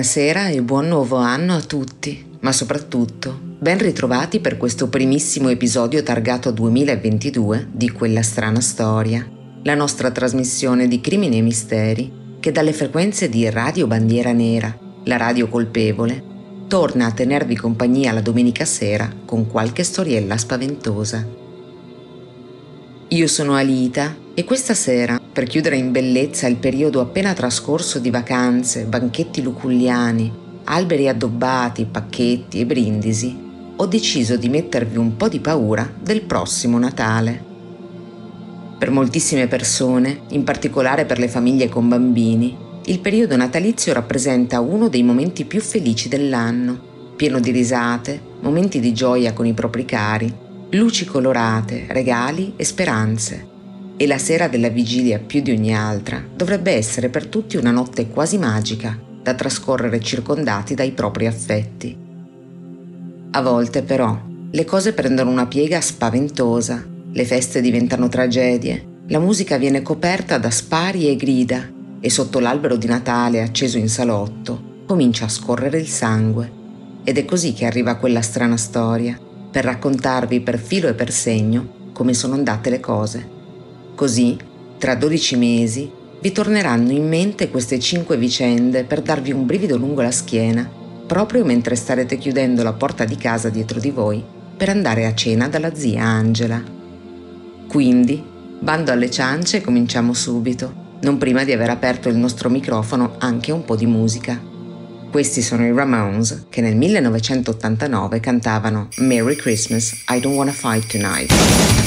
Buonasera e buon nuovo anno a tutti, ma soprattutto ben ritrovati per questo primissimo episodio targato 2022 di Quella strana storia, la nostra trasmissione di crimini e misteri che dalle frequenze di Radio Bandiera Nera, la radio colpevole, torna a tenervi compagnia la domenica sera con qualche storiella spaventosa. Io sono Alita e questa sera, per chiudere in bellezza il periodo appena trascorso di vacanze, banchetti luculliani, alberi addobbati, pacchetti e brindisi, ho deciso di mettervi un po' di paura del prossimo Natale. Per moltissime persone, in particolare per le famiglie con bambini, il periodo natalizio rappresenta uno dei momenti più felici dell'anno, pieno di risate, momenti di gioia con i propri cari, luci colorate, regali e speranze e la sera della vigilia più di ogni altra dovrebbe essere per tutti una notte quasi magica da trascorrere circondati dai propri affetti. A volte però le cose prendono una piega spaventosa, le feste diventano tragedie, la musica viene coperta da spari e grida e sotto l'albero di Natale acceso in salotto comincia a scorrere il sangue. Ed è così che arriva quella strana storia, per raccontarvi per filo e per segno come sono andate le cose. Così, tra 12 mesi, vi torneranno in mente queste cinque vicende per darvi un brivido lungo la schiena, proprio mentre starete chiudendo la porta di casa dietro di voi per andare a cena dalla zia Angela. Quindi, bando alle ciance e cominciamo subito, non prima di aver aperto il nostro microfono anche un po' di musica. Questi sono i Ramones che nel 1989 cantavano Merry Christmas, I Don't Wanna Fight Tonight.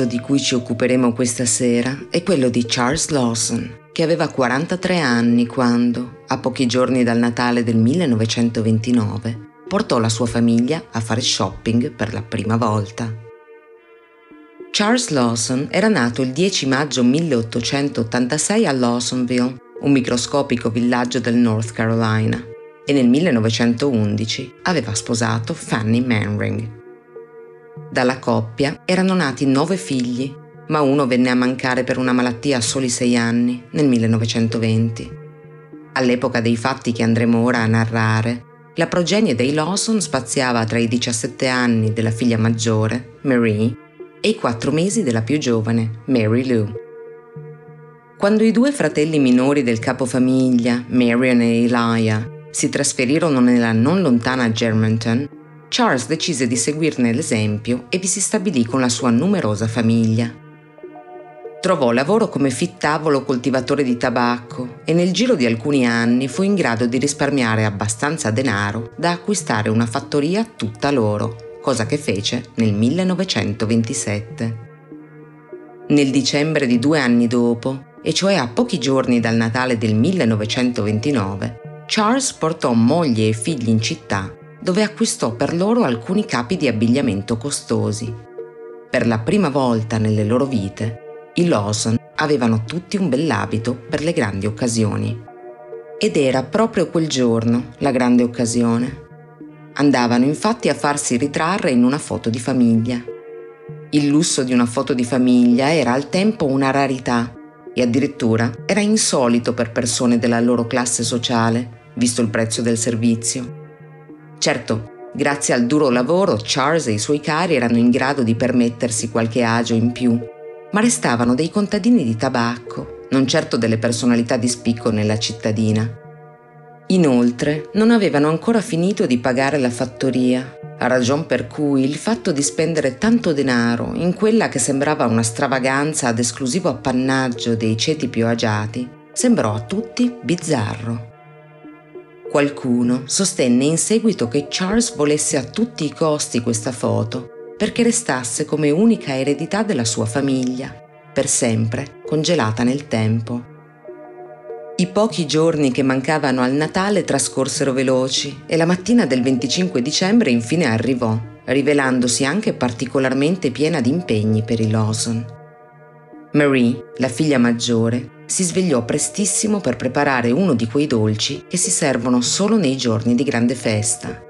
Caso di cui ci occuperemo questa sera è quello di Charles Lawson, che aveva 43 anni quando, a pochi giorni dal Natale del 1929, portò la sua famiglia a fare shopping per la prima volta. Charles Lawson era nato il 10 maggio 1886 a Lawsonville, un microscopico villaggio del North Carolina, e nel 1911 aveva sposato Fanny Manring. Dalla coppia erano nati nove figli, ma uno venne a mancare per una malattia a soli sei anni, nel 1920. All'epoca dei fatti che andremo ora a narrare, la progenie dei Lawson spaziava tra i 17 anni della figlia maggiore, Marie, e i 4 mesi della più giovane, Mary Lou. Quando i due fratelli minori del capofamiglia, Marion e Elijah, si trasferirono nella non lontana Germantown, Charles decise di seguirne l'esempio e vi si stabilì con la sua numerosa famiglia. Trovò lavoro come fittavolo coltivatore di tabacco e nel giro di alcuni anni fu in grado di risparmiare abbastanza denaro da acquistare una fattoria tutta loro, cosa che fece nel 1927. Nel dicembre di due anni dopo, e cioè a pochi giorni dal Natale del 1929, Charles portò moglie e figli in città dove acquistò per loro alcuni capi di abbigliamento costosi. Per la prima volta nelle loro vite, i Lawson avevano tutti un bell'abito per le grandi occasioni. Ed era proprio quel giorno la grande occasione. Andavano infatti a farsi ritrarre in una foto di famiglia. Il lusso di una foto di famiglia era al tempo una rarità e addirittura era insolito per persone della loro classe sociale visto il prezzo del servizio. Certo, grazie al duro lavoro, Charles e i suoi cari erano in grado di permettersi qualche agio in più, ma restavano dei contadini di tabacco, non certo delle personalità di spicco nella cittadina. Inoltre, non avevano ancora finito di pagare la fattoria, a ragion per cui il fatto di spendere tanto denaro in quella che sembrava una stravaganza ad esclusivo appannaggio dei ceti più agiati sembrò a tutti bizzarro. Qualcuno sostenne in seguito che Charles volesse a tutti i costi questa foto perché restasse come unica eredità della sua famiglia, per sempre congelata nel tempo. I pochi giorni che mancavano al Natale trascorsero veloci e la mattina del 25 dicembre infine arrivò, rivelandosi anche particolarmente piena di impegni per i Lawson. Marie, la figlia maggiore, si svegliò prestissimo per preparare uno di quei dolci che si servono solo nei giorni di grande festa.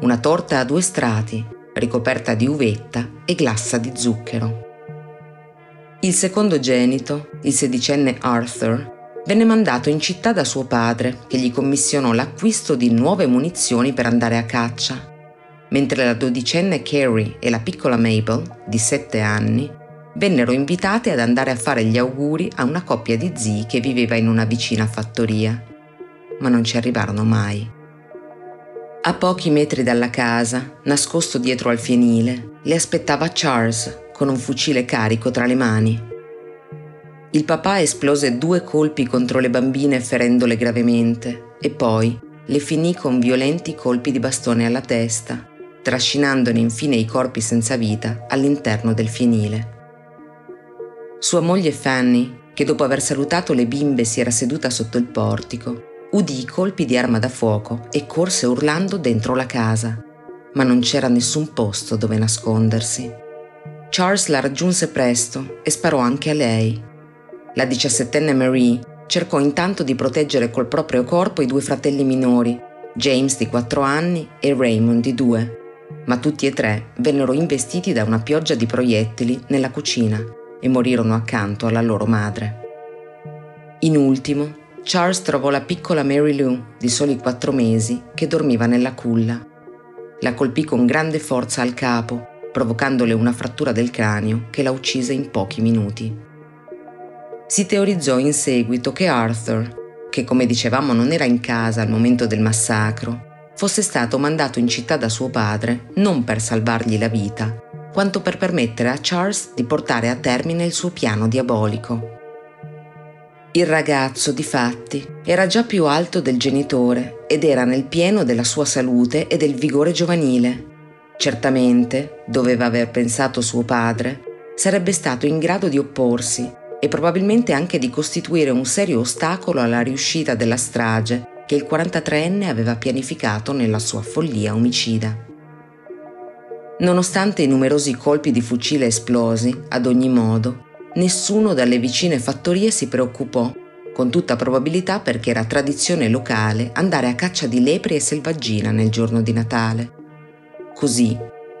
Una torta a due strati, ricoperta di uvetta e glassa di zucchero. Il secondogenito, il sedicenne Arthur, venne mandato in città da suo padre, che gli commissionò l'acquisto di nuove munizioni per andare a caccia, mentre la dodicenne Carrie e la piccola Mabel, di sette anni, vennero invitate ad andare a fare gli auguri a una coppia di zii che viveva in una vicina fattoria, ma non ci arrivarono mai. A pochi metri dalla casa, nascosto dietro al fienile, le aspettava Charles con un fucile carico tra le mani. Il papà esplose due colpi contro le bambine ferendole gravemente e poi le finì con violenti colpi di bastone alla testa, trascinandone infine i corpi senza vita all'interno del fienile. Sua moglie Fanny, che dopo aver salutato le bimbe si era seduta sotto il portico, udì i colpi di arma da fuoco e corse urlando dentro la casa, ma non c'era nessun posto dove nascondersi. Charles la raggiunse presto e sparò anche a lei. La diciassettenne Marie cercò intanto di proteggere col proprio corpo i due fratelli minori, James di 4 anni e Raymond di 2, ma tutti e tre vennero investiti da una pioggia di proiettili nella cucina e morirono accanto alla loro madre. In ultimo, Charles trovò la piccola Mary Lou, di soli quattro mesi, che dormiva nella culla. La colpì con grande forza al capo, provocandole una frattura del cranio che la uccise in pochi minuti. Si teorizzò in seguito che Arthur, che come dicevamo non era in casa al momento del massacro, fosse stato mandato in città da suo padre non per salvargli la vita, quanto per permettere a Charles di portare a termine il suo piano diabolico. Il ragazzo, difatti, era già più alto del genitore ed era nel pieno della sua salute e del vigore giovanile. Certamente, doveva aver pensato suo padre, sarebbe stato in grado di opporsi e probabilmente anche di costituire un serio ostacolo alla riuscita della strage che il 43enne aveva pianificato nella sua follia omicida. Nonostante i numerosi colpi di fucile esplosi, ad ogni modo, nessuno dalle vicine fattorie si preoccupò, con tutta probabilità perché era tradizione locale andare a caccia di lepri e selvaggina nel giorno di Natale. Così,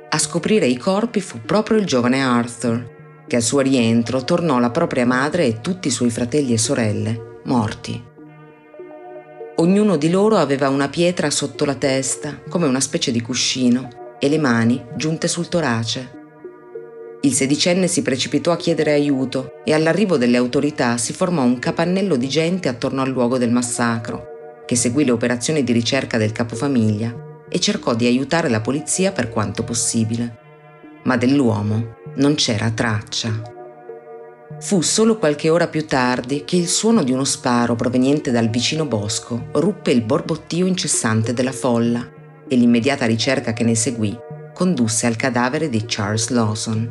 a scoprire i corpi fu proprio il giovane Arthur, che al suo rientro tornò la propria madre e tutti i suoi fratelli e sorelle morti. Ognuno di loro aveva una pietra sotto la testa, come una specie di cuscino, e le mani giunte sul torace. Il sedicenne si precipitò a chiedere aiuto e all'arrivo delle autorità si formò un capannello di gente attorno al luogo del massacro, che seguì le operazioni di ricerca del capofamiglia e cercò di aiutare la polizia per quanto possibile. Ma dell'uomo non c'era traccia. Fu solo qualche ora più tardi che il suono di uno sparo proveniente dal vicino bosco ruppe il borbottio incessante della folla e l'immediata ricerca che ne seguì condusse al cadavere di Charles Lawson.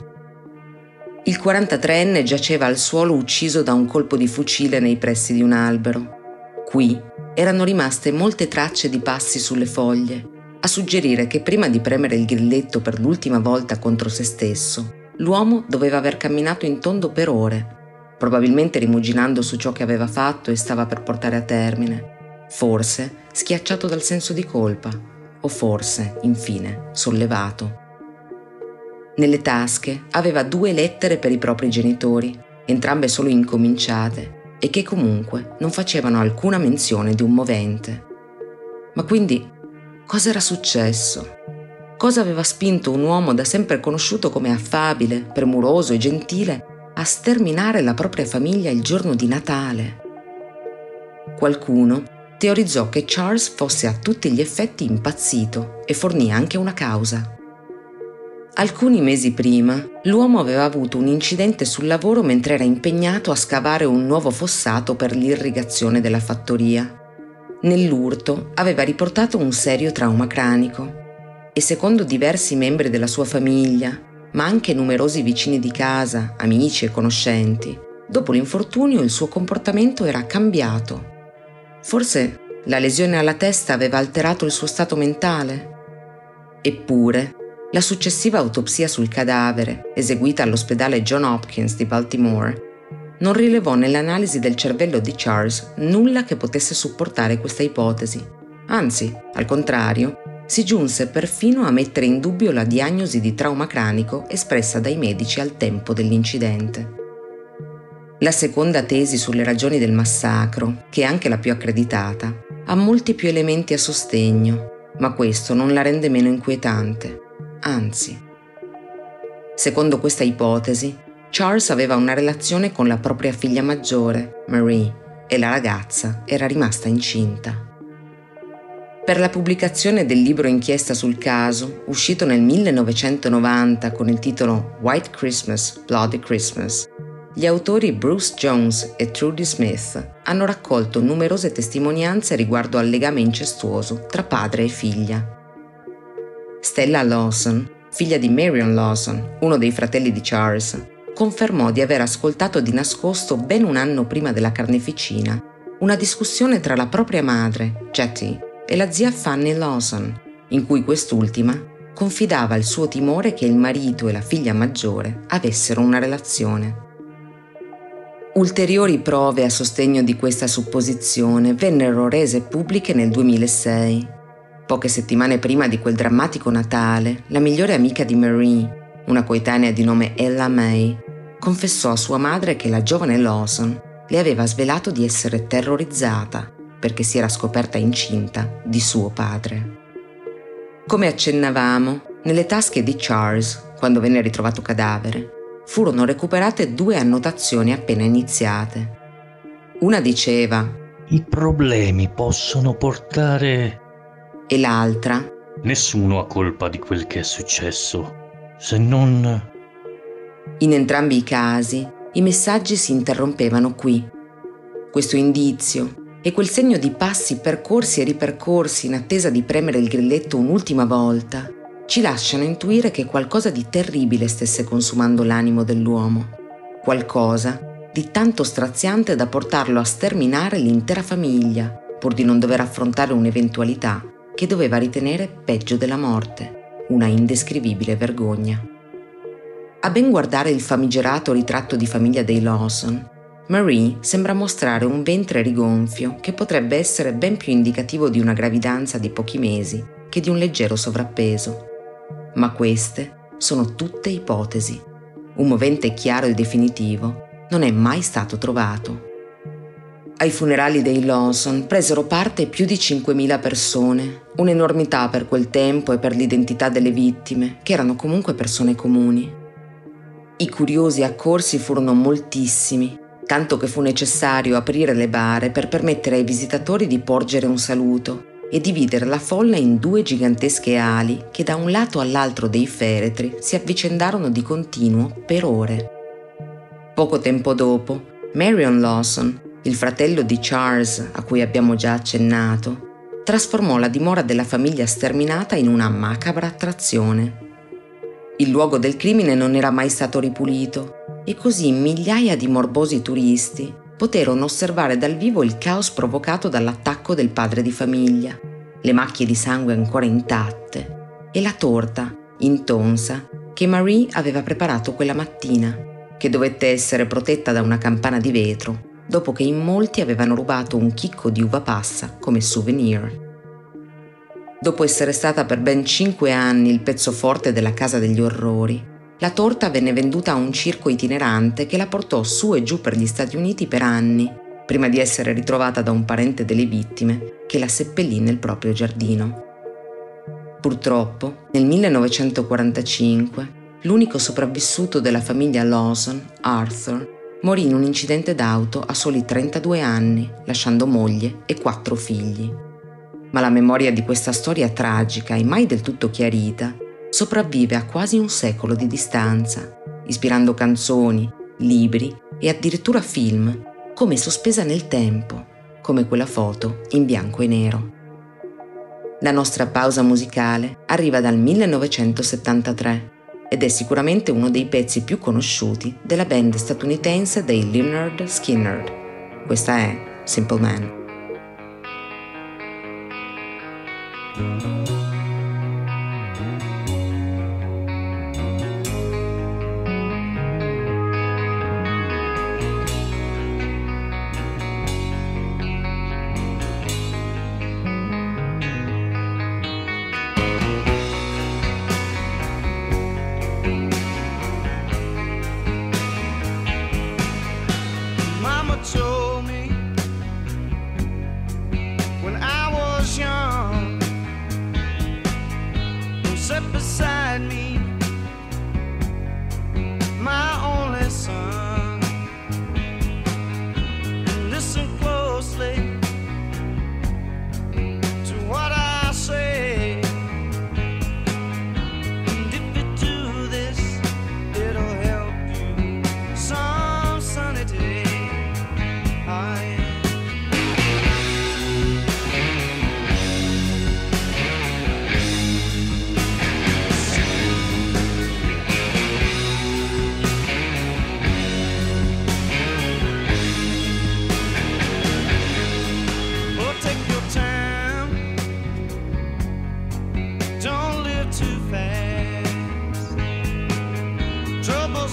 Il 43enne giaceva al suolo ucciso da un colpo di fucile nei pressi di un albero. Qui erano rimaste molte tracce di passi sulle foglie a suggerire che prima di premere il grilletto per l'ultima volta contro se stesso, l'uomo doveva aver camminato in tondo per ore, probabilmente rimuginando su ciò che aveva fatto e stava per portare a termine, forse schiacciato dal senso di colpa, o forse, infine, sollevato. Nelle tasche aveva due lettere per i propri genitori, entrambe solo incominciate, e che comunque non facevano alcuna menzione di un movente. Ma quindi Cosa era successo? Cosa aveva spinto un uomo da sempre conosciuto come affabile, premuroso e gentile a sterminare la propria famiglia il giorno di Natale? Qualcuno teorizzò che Charles fosse a tutti gli effetti impazzito e fornì anche una causa. Alcuni mesi prima, l'uomo aveva avuto un incidente sul lavoro mentre era impegnato a scavare un nuovo fossato per l'irrigazione della fattoria nell'urto aveva riportato un serio trauma cranico e secondo diversi membri della sua famiglia, ma anche numerosi vicini di casa, amici e conoscenti, dopo l'infortunio il suo comportamento era cambiato. Forse la lesione alla testa aveva alterato il suo stato mentale? Eppure, la successiva autopsia sul cadavere, eseguita all'ospedale John Hopkins di Baltimore, non rilevò nell'analisi del cervello di Charles nulla che potesse supportare questa ipotesi. Anzi, al contrario, si giunse perfino a mettere in dubbio la diagnosi di trauma cranico espressa dai medici al tempo dell'incidente. La seconda tesi sulle ragioni del massacro, che è anche la più accreditata, ha molti più elementi a sostegno, ma questo non la rende meno inquietante. Anzi, secondo questa ipotesi, Charles aveva una relazione con la propria figlia maggiore, Marie, e la ragazza era rimasta incinta. Per la pubblicazione del libro inchiesta sul caso, uscito nel 1990 con il titolo White Christmas, Bloody Christmas, gli autori Bruce Jones e Trudy Smith hanno raccolto numerose testimonianze riguardo al legame incestuoso tra padre e figlia. Stella Lawson, figlia di Marion Lawson, uno dei fratelli di Charles, confermò di aver ascoltato di nascosto ben un anno prima della carneficina una discussione tra la propria madre, Jetty, e la zia Fanny Lawson, in cui quest'ultima confidava il suo timore che il marito e la figlia maggiore avessero una relazione. Ulteriori prove a sostegno di questa supposizione vennero rese pubbliche nel 2006. Poche settimane prima di quel drammatico Natale, la migliore amica di Marie, una coetanea di nome Ella May, confessò a sua madre che la giovane Lawson le aveva svelato di essere terrorizzata perché si era scoperta incinta di suo padre. Come accennavamo, nelle tasche di Charles, quando venne ritrovato cadavere, furono recuperate due annotazioni appena iniziate. Una diceva I problemi possono portare... e l'altra Nessuno ha colpa di quel che è successo, se non in entrambi i casi i messaggi si interrompevano qui. Questo indizio e quel segno di passi percorsi e ripercorsi in attesa di premere il grilletto un'ultima volta ci lasciano intuire che qualcosa di terribile stesse consumando l'animo dell'uomo. Qualcosa di tanto straziante da portarlo a sterminare l'intera famiglia, pur di non dover affrontare un'eventualità che doveva ritenere peggio della morte, una indescrivibile vergogna. A ben guardare il famigerato ritratto di famiglia dei Lawson, Marie sembra mostrare un ventre rigonfio che potrebbe essere ben più indicativo di una gravidanza di pochi mesi che di un leggero sovrappeso. Ma queste sono tutte ipotesi. Un movente chiaro e definitivo non è mai stato trovato. Ai funerali dei Lawson presero parte più di 5.000 persone, un'enormità per quel tempo e per l'identità delle vittime, che erano comunque persone comuni. I curiosi accorsi furono moltissimi, tanto che fu necessario aprire le bare per permettere ai visitatori di porgere un saluto e dividere la folla in due gigantesche ali che da un lato all'altro dei feretri si avvicendarono di continuo per ore. Poco tempo dopo, Marion Lawson, il fratello di Charles a cui abbiamo già accennato, trasformò la dimora della famiglia sterminata in una macabra attrazione. Il luogo del crimine non era mai stato ripulito e così migliaia di morbosi turisti poterono osservare dal vivo il caos provocato dall'attacco del padre di famiglia, le macchie di sangue ancora intatte e la torta, intonsa, che Marie aveva preparato quella mattina, che dovette essere protetta da una campana di vetro dopo che in molti avevano rubato un chicco di uva passa come souvenir. Dopo essere stata per ben cinque anni il pezzo forte della Casa degli Orrori, la torta venne venduta a un circo itinerante che la portò su e giù per gli Stati Uniti per anni, prima di essere ritrovata da un parente delle vittime che la seppellì nel proprio giardino. Purtroppo, nel 1945, l'unico sopravvissuto della famiglia Lawson, Arthur, morì in un incidente d'auto a soli 32 anni, lasciando moglie e quattro figli. Ma la memoria di questa storia tragica e mai del tutto chiarita sopravvive a quasi un secolo di distanza, ispirando canzoni, libri e addirittura film, come sospesa nel tempo, come quella foto in bianco e nero. La nostra pausa musicale arriva dal 1973 ed è sicuramente uno dei pezzi più conosciuti della band statunitense dei Leonard Skinner. Questa è Simple Man.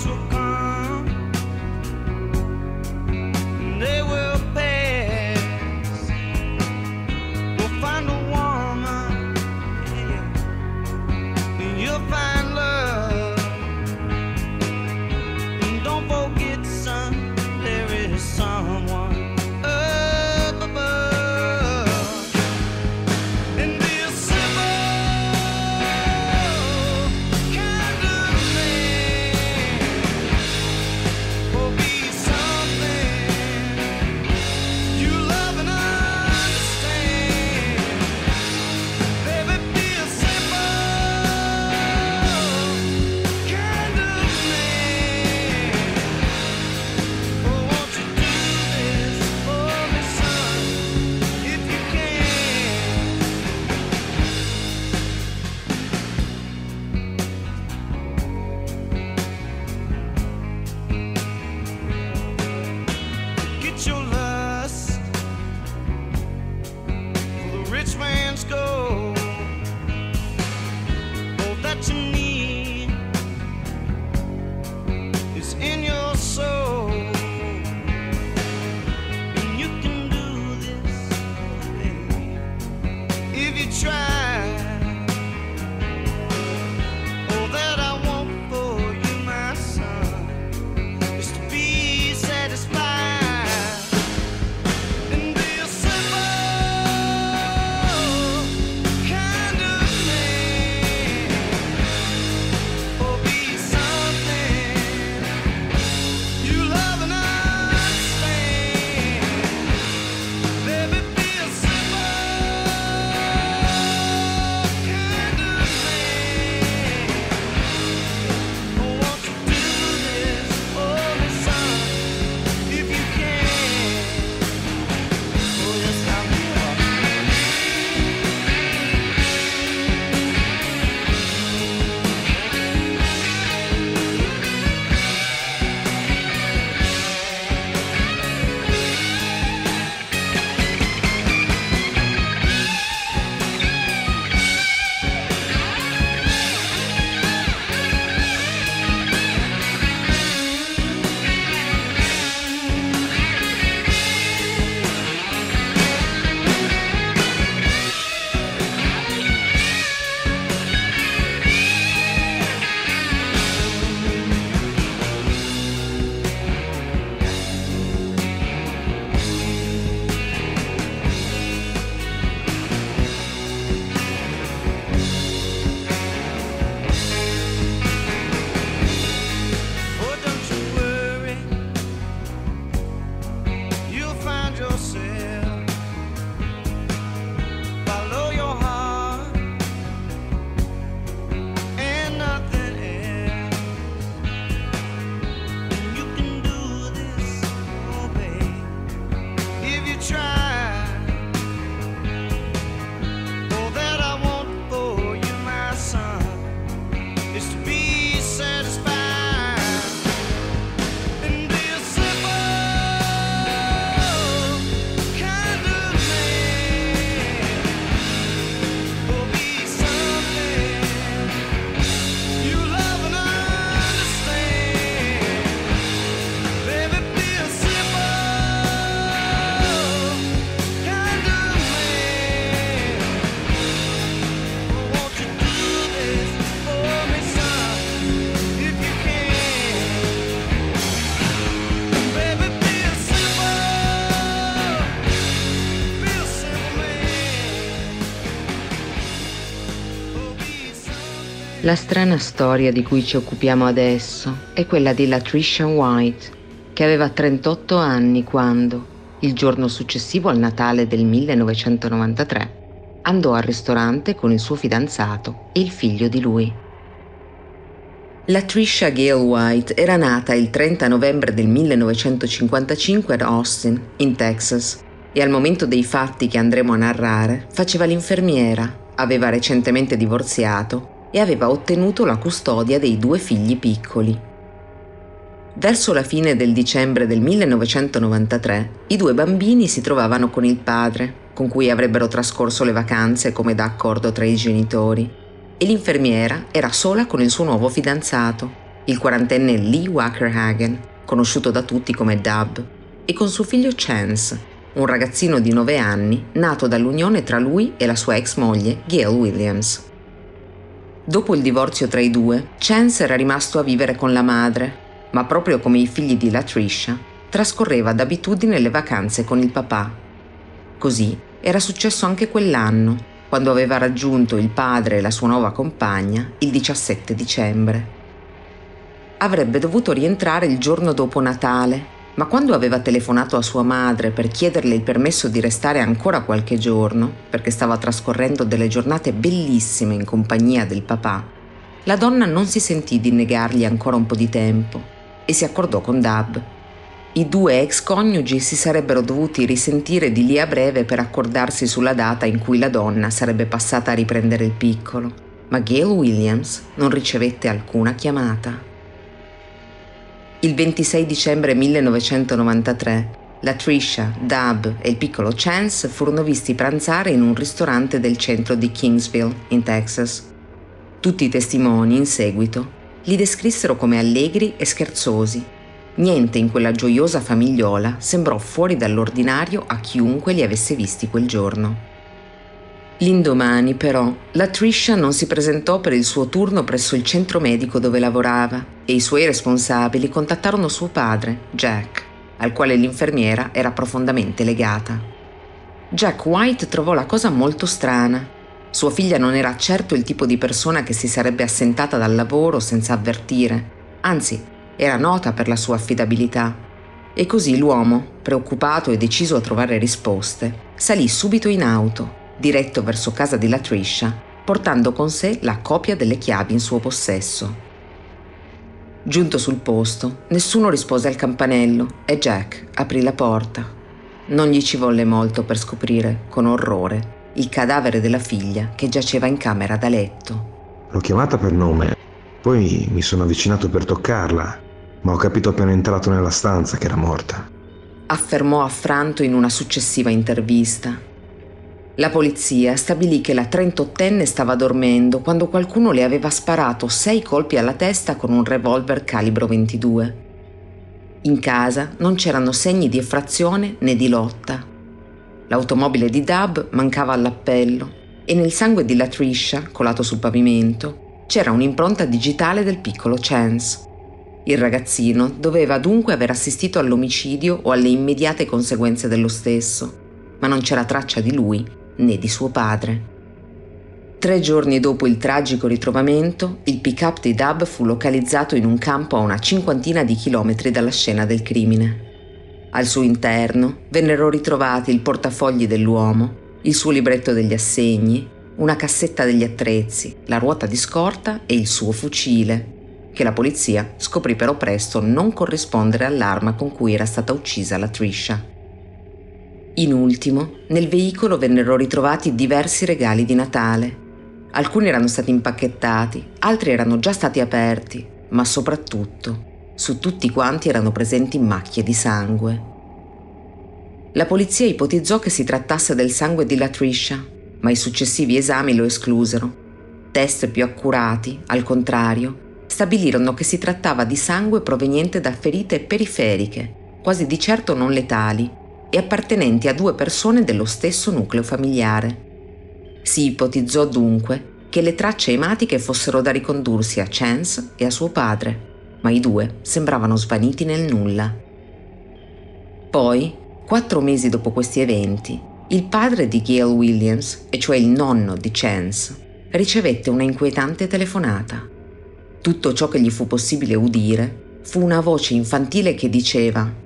so La strana storia di cui ci occupiamo adesso è quella di Latricia White, che aveva 38 anni quando, il giorno successivo al Natale del 1993, andò al ristorante con il suo fidanzato e il figlio di lui. Latricia Gail White era nata il 30 novembre del 1955 ad Austin, in Texas, e al momento dei fatti che andremo a narrare faceva l'infermiera, aveva recentemente divorziato e aveva ottenuto la custodia dei due figli piccoli. Verso la fine del dicembre del 1993, i due bambini si trovavano con il padre, con cui avrebbero trascorso le vacanze come da accordo tra i genitori, e l'infermiera era sola con il suo nuovo fidanzato, il quarantenne Lee Wackerhagen, conosciuto da tutti come Dub, e con suo figlio Chance, un ragazzino di 9 anni nato dall'unione tra lui e la sua ex moglie Gail Williams. Dopo il divorzio tra i due, Chance era rimasto a vivere con la madre, ma proprio come i figli di Latricia, trascorreva d'abitudine le vacanze con il papà. Così era successo anche quell'anno, quando aveva raggiunto il padre e la sua nuova compagna il 17 dicembre. Avrebbe dovuto rientrare il giorno dopo Natale, ma quando aveva telefonato a sua madre per chiederle il permesso di restare ancora qualche giorno, perché stava trascorrendo delle giornate bellissime in compagnia del papà, la donna non si sentì di negargli ancora un po' di tempo e si accordò con Dab. I due ex coniugi si sarebbero dovuti risentire di lì a breve per accordarsi sulla data in cui la donna sarebbe passata a riprendere il piccolo, ma Gail Williams non ricevette alcuna chiamata. Il 26 dicembre 1993, Latricia, Dub e il piccolo Chance furono visti pranzare in un ristorante del centro di Kingsville, in Texas. Tutti i testimoni, in seguito, li descrissero come allegri e scherzosi. Niente in quella gioiosa famigliola sembrò fuori dall'ordinario a chiunque li avesse visti quel giorno. L'indomani, però, Latricia non si presentò per il suo turno presso il centro medico dove lavorava e i suoi responsabili contattarono suo padre, Jack, al quale l'infermiera era profondamente legata. Jack White trovò la cosa molto strana. Sua figlia non era certo il tipo di persona che si sarebbe assentata dal lavoro senza avvertire, anzi, era nota per la sua affidabilità. E così l'uomo, preoccupato e deciso a trovare risposte, salì subito in auto diretto verso casa di Latricia, portando con sé la copia delle chiavi in suo possesso. Giunto sul posto, nessuno rispose al campanello e Jack aprì la porta. Non gli ci volle molto per scoprire, con orrore, il cadavere della figlia che giaceva in camera da letto. L'ho chiamata per nome, poi mi sono avvicinato per toccarla, ma ho capito appena entrato nella stanza che era morta. Affermò affranto in una successiva intervista la polizia stabilì che la 38enne stava dormendo quando qualcuno le aveva sparato sei colpi alla testa con un revolver calibro 22. In casa non c'erano segni di effrazione né di lotta. L'automobile di Dub mancava all'appello e nel sangue di Latricia, colato sul pavimento, c'era un'impronta digitale del piccolo Chance. Il ragazzino doveva dunque aver assistito all'omicidio o alle immediate conseguenze dello stesso, ma non c'era traccia di lui né di suo padre. Tre giorni dopo il tragico ritrovamento, il pick-up di Dub fu localizzato in un campo a una cinquantina di chilometri dalla scena del crimine. Al suo interno vennero ritrovati il portafogli dell'uomo, il suo libretto degli assegni, una cassetta degli attrezzi, la ruota di scorta e il suo fucile, che la polizia scoprì però presto non corrispondere all'arma con cui era stata uccisa la Trisha. In ultimo, nel veicolo vennero ritrovati diversi regali di Natale. Alcuni erano stati impacchettati, altri erano già stati aperti, ma soprattutto su tutti quanti erano presenti macchie di sangue. La polizia ipotizzò che si trattasse del sangue di Latricia, ma i successivi esami lo esclusero. Test più accurati, al contrario, stabilirono che si trattava di sangue proveniente da ferite periferiche, quasi di certo non letali, e appartenenti a due persone dello stesso nucleo familiare. Si ipotizzò dunque che le tracce ematiche fossero da ricondursi a Chance e a suo padre, ma i due sembravano svaniti nel nulla. Poi, quattro mesi dopo questi eventi, il padre di Gail Williams, e cioè il nonno di Chance, ricevette una inquietante telefonata. Tutto ciò che gli fu possibile udire fu una voce infantile che diceva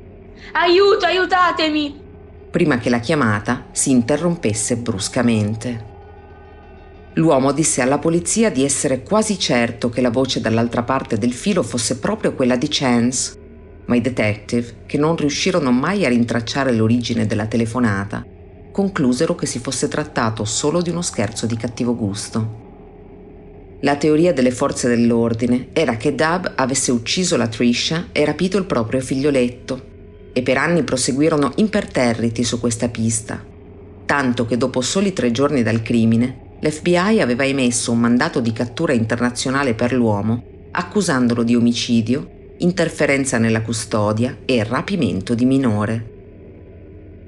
Aiuto, aiutatemi! prima che la chiamata si interrompesse bruscamente. L'uomo disse alla polizia di essere quasi certo che la voce dall'altra parte del filo fosse proprio quella di Chance, ma i detective, che non riuscirono mai a rintracciare l'origine della telefonata, conclusero che si fosse trattato solo di uno scherzo di cattivo gusto. La teoria delle forze dell'ordine era che Dub avesse ucciso la Trisha e rapito il proprio figlioletto, e per anni proseguirono imperterriti su questa pista, tanto che dopo soli tre giorni dal crimine, l'FBI aveva emesso un mandato di cattura internazionale per l'uomo, accusandolo di omicidio interferenza nella custodia e rapimento di minore.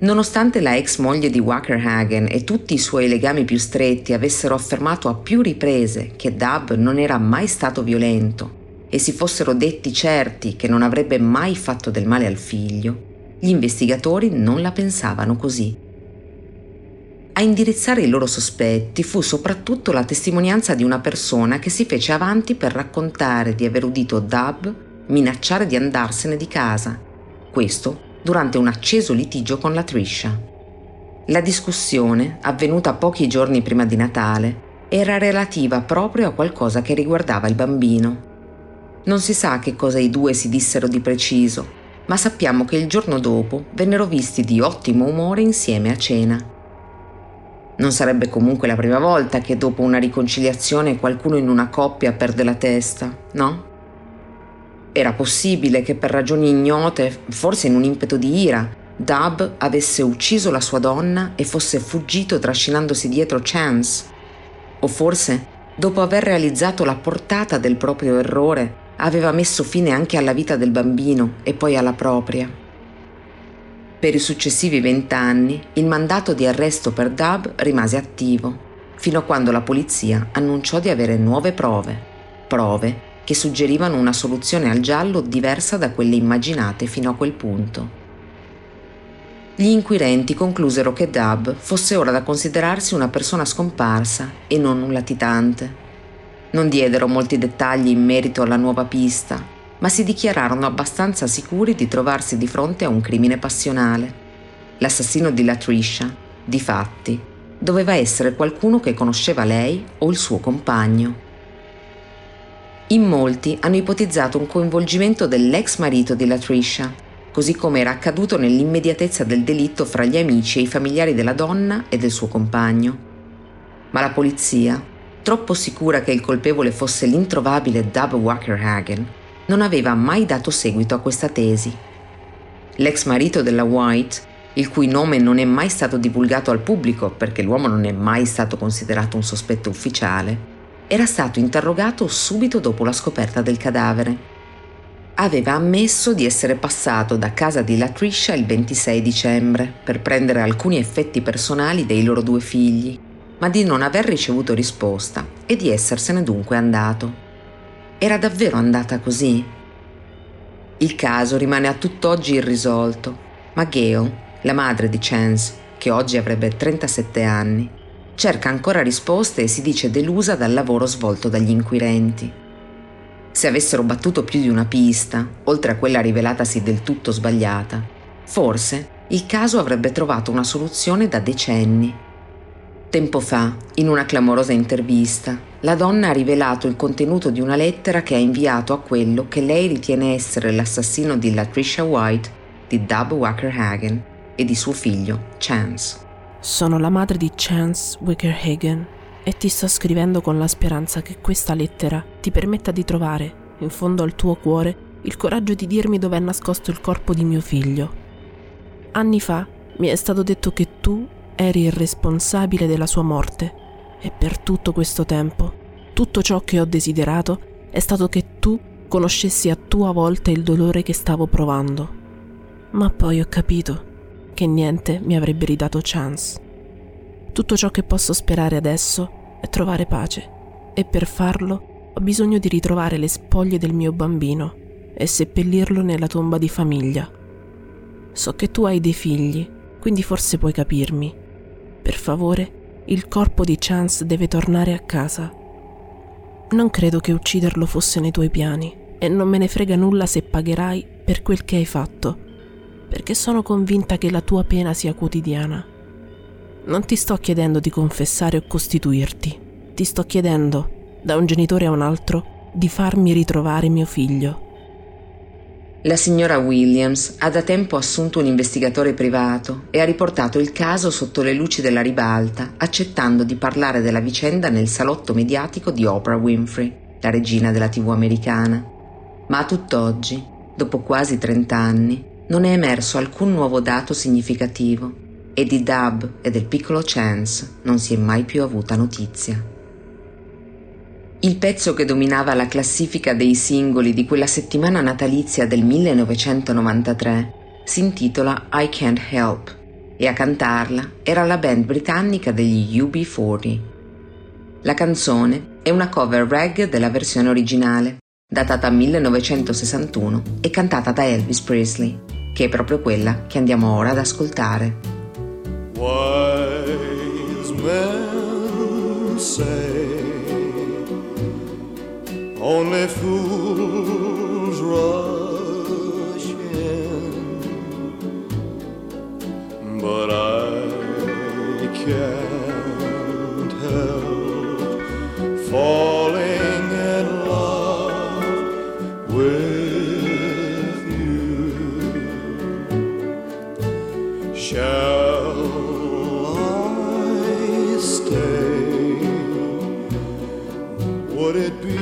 Nonostante la ex moglie di Wackerhagen e tutti i suoi legami più stretti avessero affermato a più riprese che Dub non era mai stato violento e si fossero detti certi che non avrebbe mai fatto del male al figlio, gli investigatori non la pensavano così. A indirizzare i loro sospetti fu soprattutto la testimonianza di una persona che si fece avanti per raccontare di aver udito Dub minacciare di andarsene di casa. Questo durante un acceso litigio con la Trisha. La discussione, avvenuta pochi giorni prima di Natale, era relativa proprio a qualcosa che riguardava il bambino. Non si sa che cosa i due si dissero di preciso, ma sappiamo che il giorno dopo vennero visti di ottimo umore insieme a cena. Non sarebbe comunque la prima volta che dopo una riconciliazione qualcuno in una coppia perde la testa, no? Era possibile che per ragioni ignote, forse in un impeto di ira, Dub avesse ucciso la sua donna e fosse fuggito trascinandosi dietro Chance. O forse, dopo aver realizzato la portata del proprio errore, aveva messo fine anche alla vita del bambino e poi alla propria. Per i successivi vent'anni il mandato di arresto per Dub rimase attivo, fino a quando la polizia annunciò di avere nuove prove, prove che suggerivano una soluzione al giallo diversa da quelle immaginate fino a quel punto. Gli inquirenti conclusero che Dub fosse ora da considerarsi una persona scomparsa e non un latitante. Non diedero molti dettagli in merito alla nuova pista, ma si dichiararono abbastanza sicuri di trovarsi di fronte a un crimine passionale. L'assassino di Latricia, di fatti, doveva essere qualcuno che conosceva lei o il suo compagno. In molti hanno ipotizzato un coinvolgimento dell'ex marito di Latricia, così come era accaduto nell'immediatezza del delitto fra gli amici e i familiari della donna e del suo compagno. Ma la polizia, troppo sicura che il colpevole fosse l'introvabile Dub Wackerhagen, non aveva mai dato seguito a questa tesi. L'ex marito della White, il cui nome non è mai stato divulgato al pubblico perché l'uomo non è mai stato considerato un sospetto ufficiale, era stato interrogato subito dopo la scoperta del cadavere. Aveva ammesso di essere passato da casa di Latricia il 26 dicembre per prendere alcuni effetti personali dei loro due figli, ma di non aver ricevuto risposta e di essersene dunque andato. Era davvero andata così? Il caso rimane a tutt'oggi irrisolto, ma Gail, la madre di Chance, che oggi avrebbe 37 anni, cerca ancora risposte e si dice delusa dal lavoro svolto dagli inquirenti. Se avessero battuto più di una pista, oltre a quella rivelatasi del tutto sbagliata, forse il caso avrebbe trovato una soluzione da decenni. Tempo fa, in una clamorosa intervista, la donna ha rivelato il contenuto di una lettera che ha inviato a quello che lei ritiene essere l'assassino di Latricia White, di Dub Wackerhagen e di suo figlio, Chance. Sono la madre di Chance Wickerhagen e ti sto scrivendo con la speranza che questa lettera ti permetta di trovare, in fondo al tuo cuore, il coraggio di dirmi dove è nascosto il corpo di mio figlio. Anni fa mi è stato detto che tu eri il responsabile della sua morte e per tutto questo tempo tutto ciò che ho desiderato è stato che tu conoscessi a tua volta il dolore che stavo provando. Ma poi ho capito che niente mi avrebbe ridato chance. Tutto ciò che posso sperare adesso è trovare pace e per farlo ho bisogno di ritrovare le spoglie del mio bambino e seppellirlo nella tomba di famiglia. So che tu hai dei figli, quindi forse puoi capirmi. Per favore, il corpo di Chance deve tornare a casa. Non credo che ucciderlo fosse nei tuoi piani e non me ne frega nulla se pagherai per quel che hai fatto, perché sono convinta che la tua pena sia quotidiana. Non ti sto chiedendo di confessare o costituirti, ti sto chiedendo, da un genitore a un altro, di farmi ritrovare mio figlio. La signora Williams ha da tempo assunto un investigatore privato e ha riportato il caso sotto le luci della ribalta, accettando di parlare della vicenda nel salotto mediatico di Oprah Winfrey, la regina della TV americana. Ma a tutt'oggi, dopo quasi 30 anni, non è emerso alcun nuovo dato significativo e di Dub e del piccolo Chance non si è mai più avuta notizia. Il pezzo che dominava la classifica dei singoli di quella settimana natalizia del 1993 si intitola I Can't Help e a cantarla era la band britannica degli UB40. La canzone è una cover reg della versione originale, datata 1961 e cantata da Elvis Presley, che è proprio quella che andiamo ora ad ascoltare. Wise men say Only fools rush in, but I can't help falling in love with you. Shall I stay? Would it be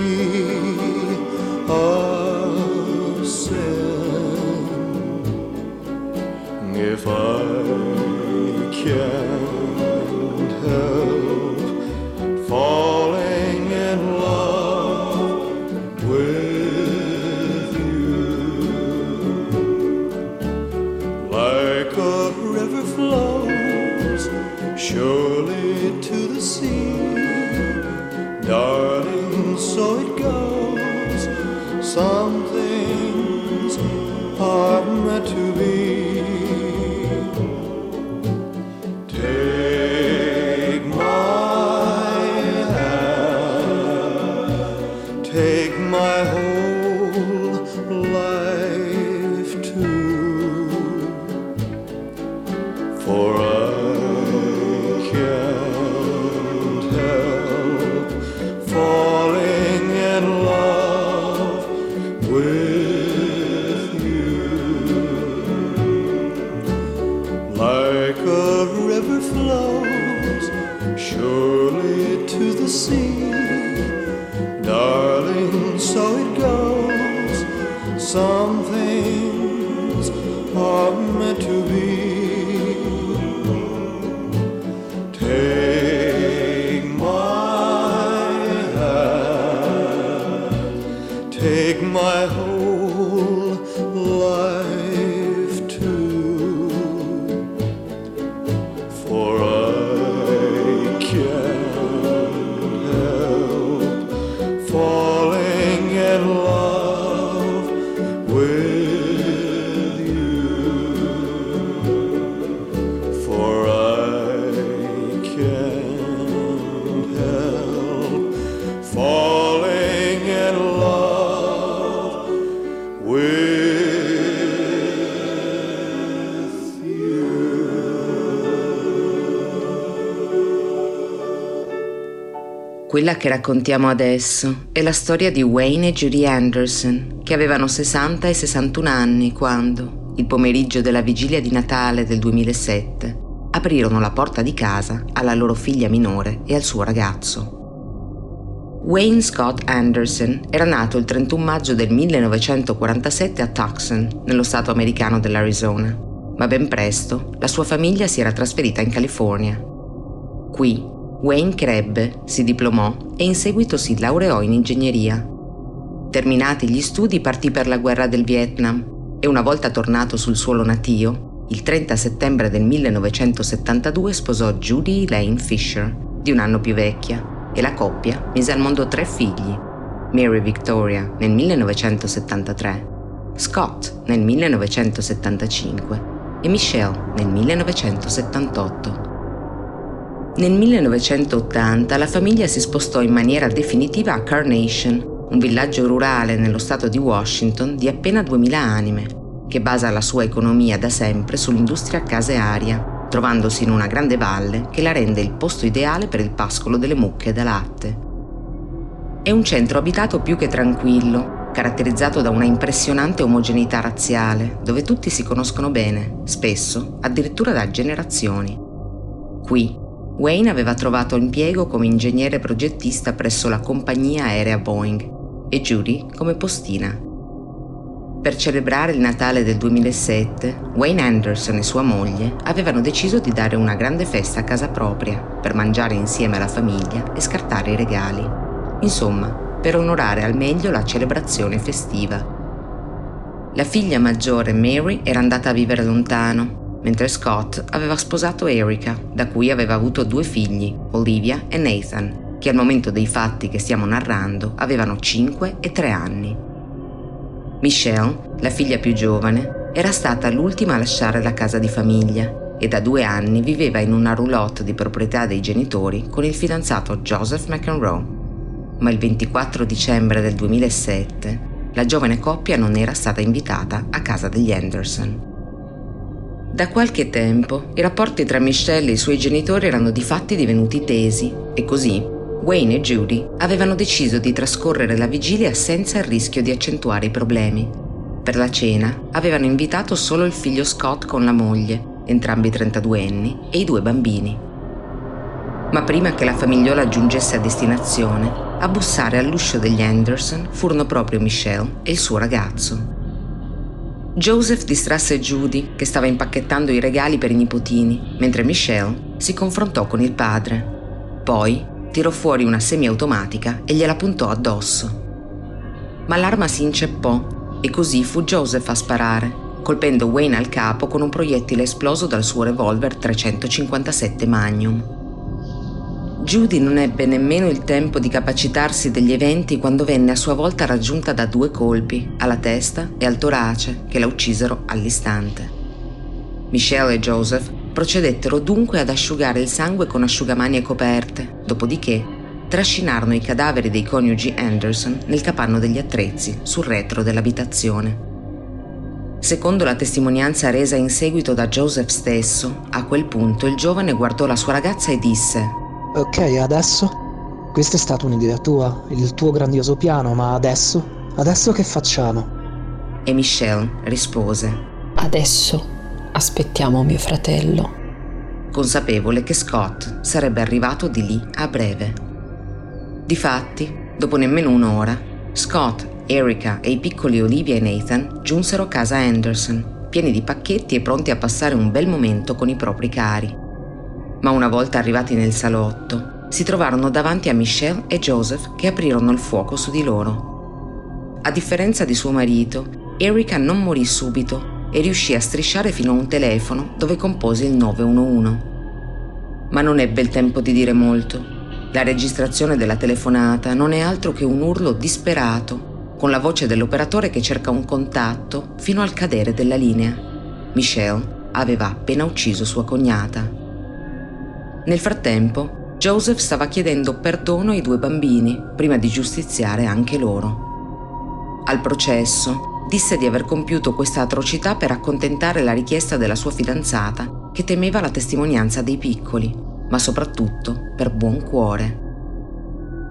Quella che raccontiamo adesso è la storia di Wayne e Judy Anderson, che avevano 60 e 61 anni quando, il pomeriggio della vigilia di Natale del 2007, aprirono la porta di casa alla loro figlia minore e al suo ragazzo. Wayne Scott Anderson era nato il 31 maggio del 1947 a Tucson, nello stato americano dell'Arizona, ma ben presto la sua famiglia si era trasferita in California. Qui Wayne crebbe, si diplomò e in seguito si laureò in ingegneria. Terminati gli studi partì per la guerra del Vietnam e una volta tornato sul suolo natio, il 30 settembre del 1972 sposò Judy Elaine Fisher, di un anno più vecchia, e la coppia mise al mondo tre figli, Mary Victoria nel 1973, Scott nel 1975 e Michelle nel 1978. Nel 1980 la famiglia si spostò in maniera definitiva a Carnation, un villaggio rurale nello stato di Washington di appena 2000 anime, che basa la sua economia da sempre sull'industria case-aria, trovandosi in una grande valle che la rende il posto ideale per il pascolo delle mucche da latte. È un centro abitato più che tranquillo, caratterizzato da una impressionante omogeneità razziale, dove tutti si conoscono bene, spesso addirittura da generazioni. Qui Wayne aveva trovato impiego come ingegnere progettista presso la compagnia aerea Boeing e Judy come postina. Per celebrare il Natale del 2007, Wayne Anderson e sua moglie avevano deciso di dare una grande festa a casa propria per mangiare insieme alla famiglia e scartare i regali. Insomma, per onorare al meglio la celebrazione festiva. La figlia maggiore Mary era andata a vivere lontano, mentre Scott aveva sposato Erica, da cui aveva avuto due figli, Olivia e Nathan, che al momento dei fatti che stiamo narrando avevano 5 e 3 anni. Michelle, la figlia più giovane, era stata l'ultima a lasciare la casa di famiglia e da due anni viveva in una roulotte di proprietà dei genitori con il fidanzato Joseph McEnroe. Ma il 24 dicembre del 2007 la giovane coppia non era stata invitata a casa degli Anderson. Da qualche tempo i rapporti tra Michelle e i suoi genitori erano di fatti divenuti tesi e così Wayne e Judy avevano deciso di trascorrere la vigilia senza il rischio di accentuare i problemi. Per la cena avevano invitato solo il figlio Scott con la moglie, entrambi 32 anni, e i due bambini. Ma prima che la famigliola giungesse a destinazione, a bussare all'uscio degli Anderson furono proprio Michelle e il suo ragazzo. Joseph distrasse Judy, che stava impacchettando i regali per i nipotini, mentre Michelle si confrontò con il padre. Poi tirò fuori una semiautomatica e gliela puntò addosso. Ma l'arma si inceppò e così fu Joseph a sparare, colpendo Wayne al capo con un proiettile esploso dal suo revolver 357 Magnum. Judy non ebbe nemmeno il tempo di capacitarsi degli eventi quando venne a sua volta raggiunta da due colpi, alla testa e al torace, che la uccisero all'istante. Michelle e Joseph Procedettero dunque ad asciugare il sangue con asciugamani e coperte, dopodiché trascinarono i cadaveri dei coniugi Anderson nel capanno degli attrezzi sul retro dell'abitazione. Secondo la testimonianza resa in seguito da Joseph stesso, a quel punto il giovane guardò la sua ragazza e disse Ok, adesso? Questa è stata un'idea tua, il tuo grandioso piano, ma adesso? Adesso che facciamo? E Michelle rispose Adesso aspettiamo mio fratello. Consapevole che Scott sarebbe arrivato di lì a breve. Difatti, dopo nemmeno un'ora, Scott, Erica e i piccoli Olivia e Nathan giunsero a casa Anderson, pieni di pacchetti e pronti a passare un bel momento con i propri cari. Ma una volta arrivati nel salotto, si trovarono davanti a Michelle e Joseph che aprirono il fuoco su di loro. A differenza di suo marito, Erica non morì subito e riuscì a strisciare fino a un telefono dove compose il 911. Ma non ebbe il tempo di dire molto. La registrazione della telefonata non è altro che un urlo disperato, con la voce dell'operatore che cerca un contatto fino al cadere della linea. Michelle aveva appena ucciso sua cognata. Nel frattempo, Joseph stava chiedendo perdono ai due bambini prima di giustiziare anche loro. Al processo, disse di aver compiuto questa atrocità per accontentare la richiesta della sua fidanzata, che temeva la testimonianza dei piccoli, ma soprattutto per buon cuore.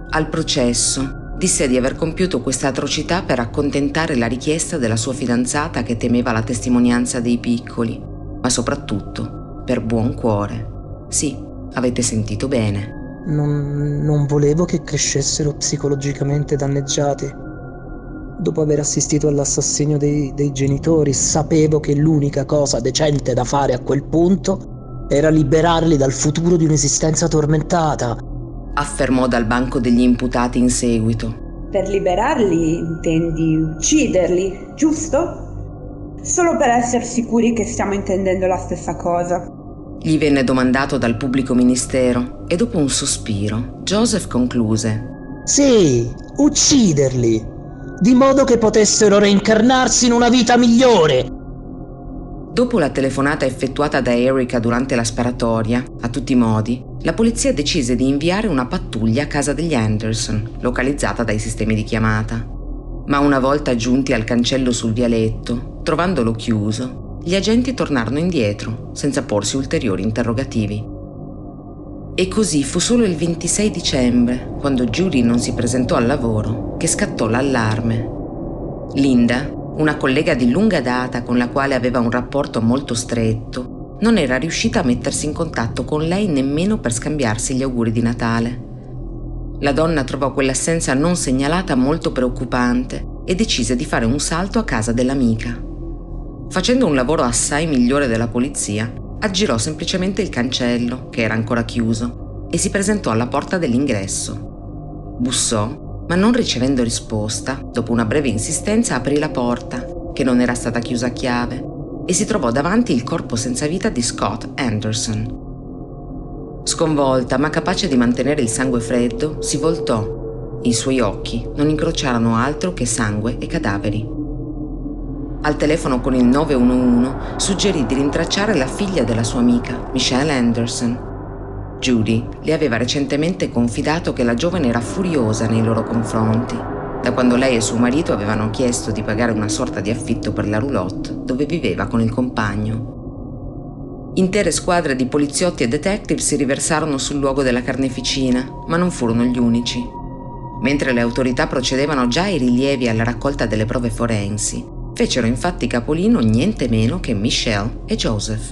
Al processo disse di aver compiuto questa atrocità per accontentare la richiesta della sua fidanzata che temeva la testimonianza dei piccoli, ma soprattutto per buon cuore. Sì, avete sentito bene. Non, non volevo che crescessero psicologicamente danneggiati dopo aver assistito all'assassinio dei, dei genitori, sapevo che l'unica cosa decente da fare a quel punto era liberarli dal futuro di un'esistenza tormentata. Affermò dal banco degli imputati in seguito. Per liberarli intendi ucciderli, giusto? Solo per essere sicuri che stiamo intendendo la stessa cosa. Gli venne domandato dal pubblico ministero e dopo un sospiro Joseph concluse. Sì, ucciderli di modo che potessero reincarnarsi in una vita migliore. Dopo la telefonata effettuata da Erika durante la sparatoria, a tutti i modi, la polizia decise di inviare una pattuglia a casa degli Anderson, localizzata dai sistemi di chiamata. Ma una volta giunti al cancello sul vialetto, trovandolo chiuso, gli agenti tornarono indietro, senza porsi ulteriori interrogativi. E così fu solo il 26 dicembre, quando Judy non si presentò al lavoro, che scattò l'allarme. Linda, una collega di lunga data con la quale aveva un rapporto molto stretto, non era riuscita a mettersi in contatto con lei nemmeno per scambiarsi gli auguri di Natale. La donna trovò quell'assenza non segnalata molto preoccupante e decise di fare un salto a casa dell'amica. Facendo un lavoro assai migliore della polizia, aggirò semplicemente il cancello, che era ancora chiuso, e si presentò alla porta dell'ingresso. Bussò, ma non ricevendo risposta, dopo una breve insistenza aprì la porta, che non era stata chiusa a chiave, e si trovò davanti il corpo senza vita di Scott Anderson. Sconvolta, ma capace di mantenere il sangue freddo, si voltò. I suoi occhi non incrociarono altro che sangue e cadaveri. Al telefono con il 911 suggerì di rintracciare la figlia della sua amica, Michelle Anderson. Judy le aveva recentemente confidato che la giovane era furiosa nei loro confronti da quando lei e suo marito avevano chiesto di pagare una sorta di affitto per la roulotte dove viveva con il compagno. Intere squadre di poliziotti e detective si riversarono sul luogo della carneficina, ma non furono gli unici. Mentre le autorità procedevano già ai rilievi alla raccolta delle prove forensi, fecero infatti capolino niente meno che Michelle e Joseph.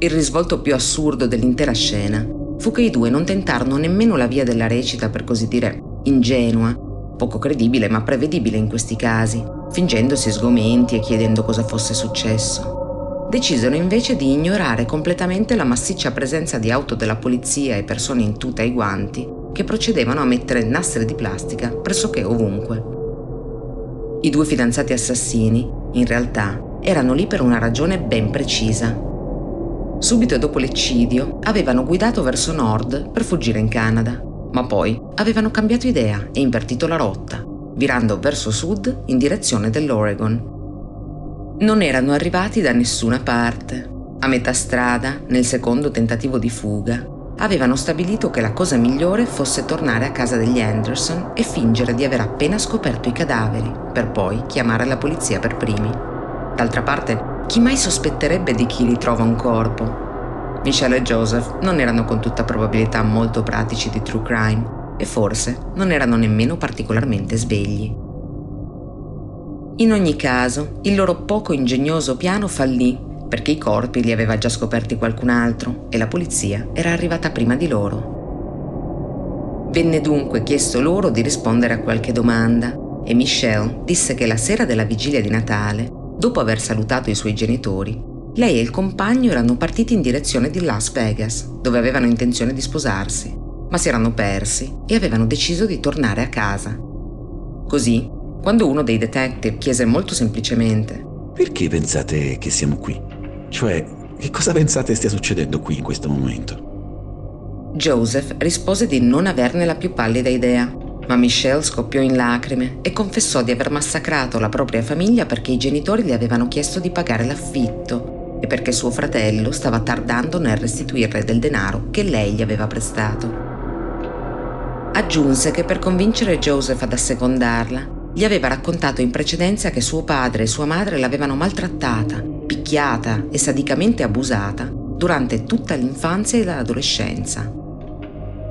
Il risvolto più assurdo dell'intera scena fu che i due non tentarono nemmeno la via della recita, per così dire, ingenua, poco credibile ma prevedibile in questi casi, fingendosi sgomenti e chiedendo cosa fosse successo. Decisero invece di ignorare completamente la massiccia presenza di auto della polizia e persone in tuta e guanti che procedevano a mettere nastri di plastica pressoché ovunque. I due fidanzati assassini, in realtà, erano lì per una ragione ben precisa. Subito dopo l'eccidio avevano guidato verso nord per fuggire in Canada ma poi avevano cambiato idea e invertito la rotta, virando verso sud in direzione dell'Oregon. Non erano arrivati da nessuna parte. A metà strada, nel secondo tentativo di fuga, avevano stabilito che la cosa migliore fosse tornare a casa degli Anderson e fingere di aver appena scoperto i cadaveri, per poi chiamare la polizia per primi. D'altra parte, chi mai sospetterebbe di chi ritrova un corpo? Michelle e Joseph non erano con tutta probabilità molto pratici di true crime e forse non erano nemmeno particolarmente svegli. In ogni caso, il loro poco ingegnoso piano fallì perché i corpi li aveva già scoperti qualcun altro e la polizia era arrivata prima di loro. Venne dunque chiesto loro di rispondere a qualche domanda e Michelle disse che la sera della vigilia di Natale, dopo aver salutato i suoi genitori, lei e il compagno erano partiti in direzione di Las Vegas, dove avevano intenzione di sposarsi, ma si erano persi e avevano deciso di tornare a casa. Così, quando uno dei detective chiese molto semplicemente Perché pensate che siamo qui? Cioè, che cosa pensate stia succedendo qui in questo momento? Joseph rispose di non averne la più pallida idea, ma Michelle scoppiò in lacrime e confessò di aver massacrato la propria famiglia perché i genitori le avevano chiesto di pagare l'affitto e perché suo fratello stava tardando nel restituirle del denaro che lei gli aveva prestato. Aggiunse che per convincere Joseph ad assecondarla, gli aveva raccontato in precedenza che suo padre e sua madre l'avevano maltrattata, picchiata e sadicamente abusata durante tutta l'infanzia e l'adolescenza.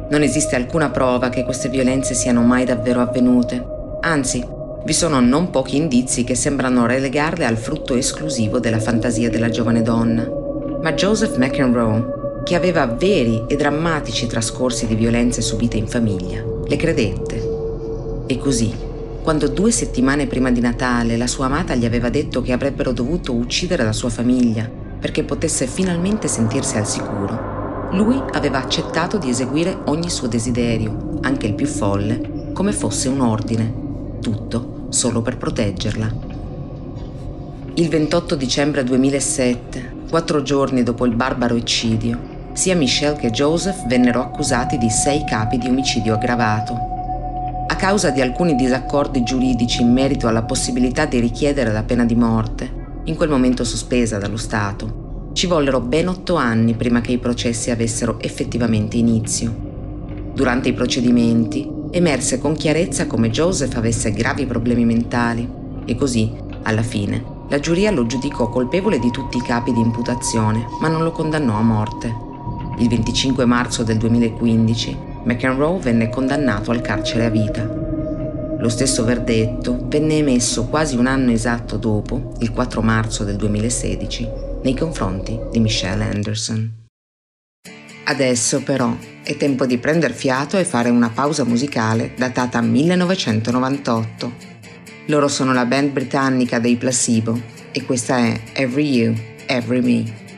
Non esiste alcuna prova che queste violenze siano mai davvero avvenute, anzi vi sono non pochi indizi che sembrano relegarle al frutto esclusivo della fantasia della giovane donna. Ma Joseph McEnroe, che aveva veri e drammatici trascorsi di violenze subite in famiglia, le credette. E così, quando due settimane prima di Natale la sua amata gli aveva detto che avrebbero dovuto uccidere la sua famiglia perché potesse finalmente sentirsi al sicuro, lui aveva accettato di eseguire ogni suo desiderio, anche il più folle, come fosse un ordine tutto solo per proteggerla. Il 28 dicembre 2007, quattro giorni dopo il barbaro eccidio, sia Michelle che Joseph vennero accusati di sei capi di omicidio aggravato. Causa di alcuni disaccordi giuridici in merito alla possibilità di richiedere la pena di morte, in quel momento sospesa dallo Stato, Ci vollero ben otto anni prima che i processi avessero effettivamente inizio. Durante i procedimenti emerse con chiarezza come Joseph avesse gravi problemi mentali e così, alla fine, la giuria lo giudicò colpevole di tutti i capi di imputazione, ma non lo condannò a morte. Il 25 marzo del 2015 McEnroe venne condannato al carcere a vita. Lo stesso verdetto venne emesso quasi un anno esatto dopo, il 4 marzo del 2016, nei confronti di Michelle Anderson. Adesso però è tempo di prendere fiato e fare una pausa musicale datata 1998. Loro sono la band britannica dei Placebo e questa è Every You, Every Me.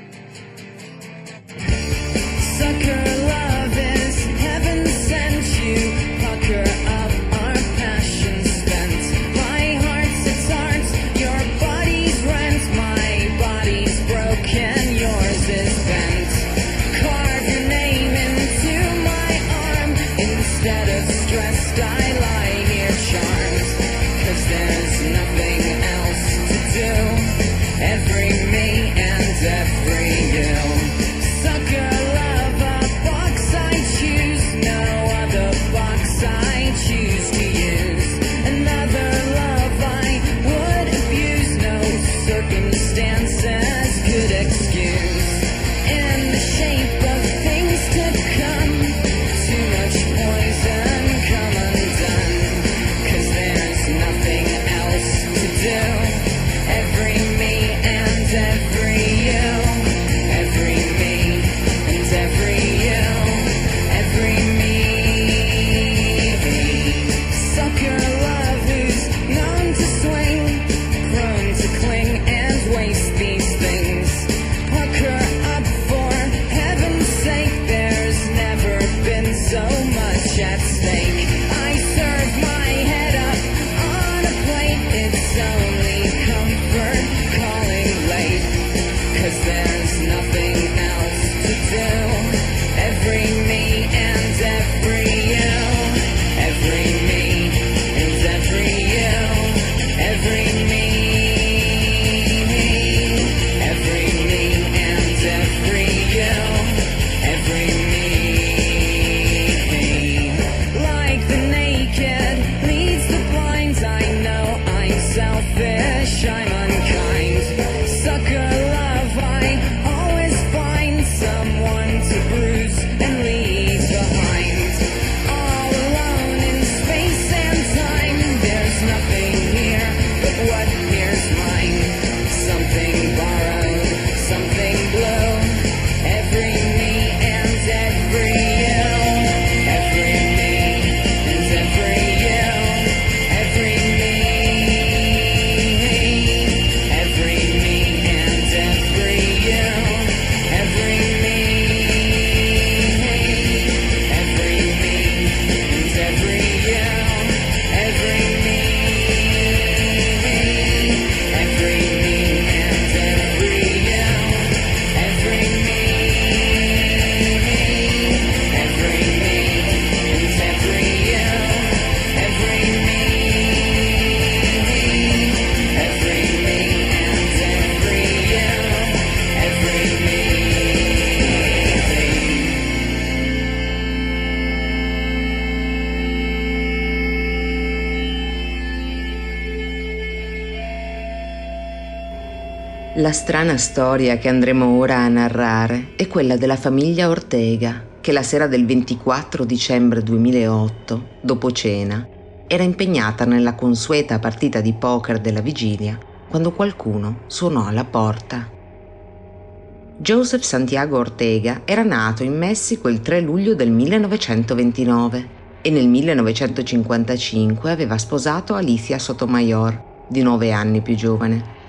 La strana storia che andremo ora a narrare è quella della famiglia Ortega, che la sera del 24 dicembre 2008, dopo cena, era impegnata nella consueta partita di poker della vigilia quando qualcuno suonò alla porta. Joseph Santiago Ortega era nato in Messico il 3 luglio del 1929 e nel 1955 aveva sposato Alicia Sotomayor, di nove anni più giovane.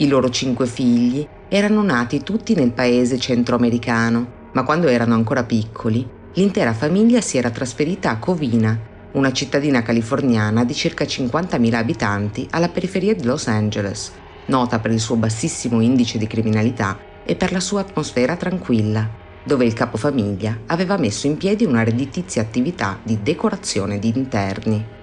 I loro cinque figli erano nati tutti nel paese centroamericano, ma quando erano ancora piccoli, l'intera famiglia si era trasferita a Covina, una cittadina californiana di circa 50.000 abitanti alla periferia di Los Angeles, nota per il suo bassissimo indice di criminalità e per la sua atmosfera tranquilla, dove il capofamiglia aveva messo in piedi una redditizia attività di decorazione di interni.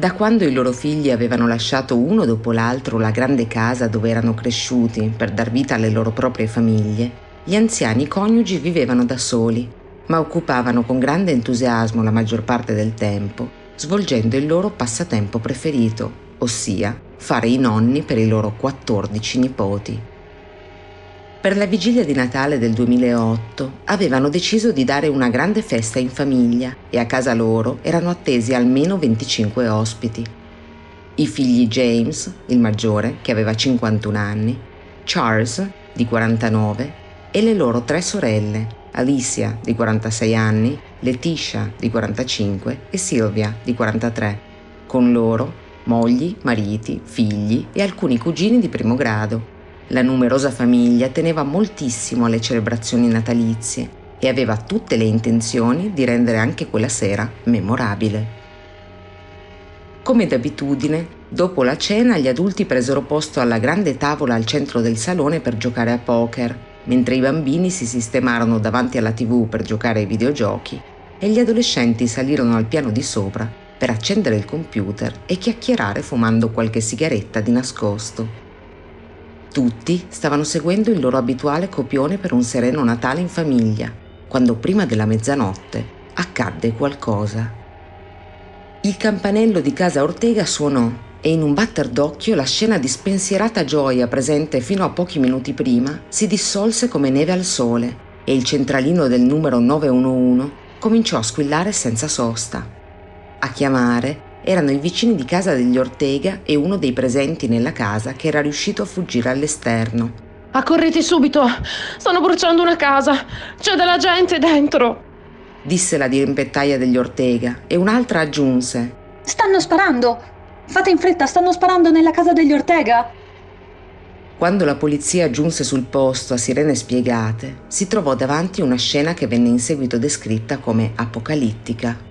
Da quando i loro figli avevano lasciato uno dopo l'altro la grande casa dove erano cresciuti per dar vita alle loro proprie famiglie, gli anziani coniugi vivevano da soli, ma occupavano con grande entusiasmo la maggior parte del tempo, svolgendo il loro passatempo preferito, ossia fare i nonni per i loro 14 nipoti. Per la vigilia di Natale del 2008 avevano deciso di dare una grande festa in famiglia e a casa loro erano attesi almeno 25 ospiti. I figli James, il maggiore, che aveva 51 anni, Charles, di 49, e le loro tre sorelle, Alicia, di 46 anni, Letitia, di 45 e Sylvia, di 43, con loro mogli, mariti, figli e alcuni cugini di primo grado la numerosa famiglia teneva moltissimo alle celebrazioni natalizie e aveva tutte le intenzioni di rendere anche quella sera memorabile. Come d'abitudine, dopo la cena gli adulti presero posto alla grande tavola al centro del salone per giocare a poker, mentre i bambini si sistemarono davanti alla tv per giocare ai videogiochi e gli adolescenti salirono al piano di sopra per accendere il computer e chiacchierare fumando qualche sigaretta di nascosto. Tutti stavano seguendo il loro abituale copione per un sereno Natale in famiglia, quando prima della mezzanotte accadde qualcosa. Il campanello di casa Ortega suonò e in un batter d'occhio la scena di spensierata gioia presente fino a pochi minuti prima si dissolse come neve al sole e il centralino del numero 911 cominciò a squillare senza sosta. A chiamare erano i vicini di casa degli Ortega e uno dei presenti nella casa che era riuscito a fuggire all'esterno. Accorrete subito! Stanno bruciando una casa! C'è della gente dentro! disse la dirimpettaia degli Ortega e un'altra aggiunse. Stanno sparando! Fate in fretta, stanno sparando nella casa degli Ortega! Quando la polizia giunse sul posto a sirene spiegate, si trovò davanti una scena che venne in seguito descritta come apocalittica.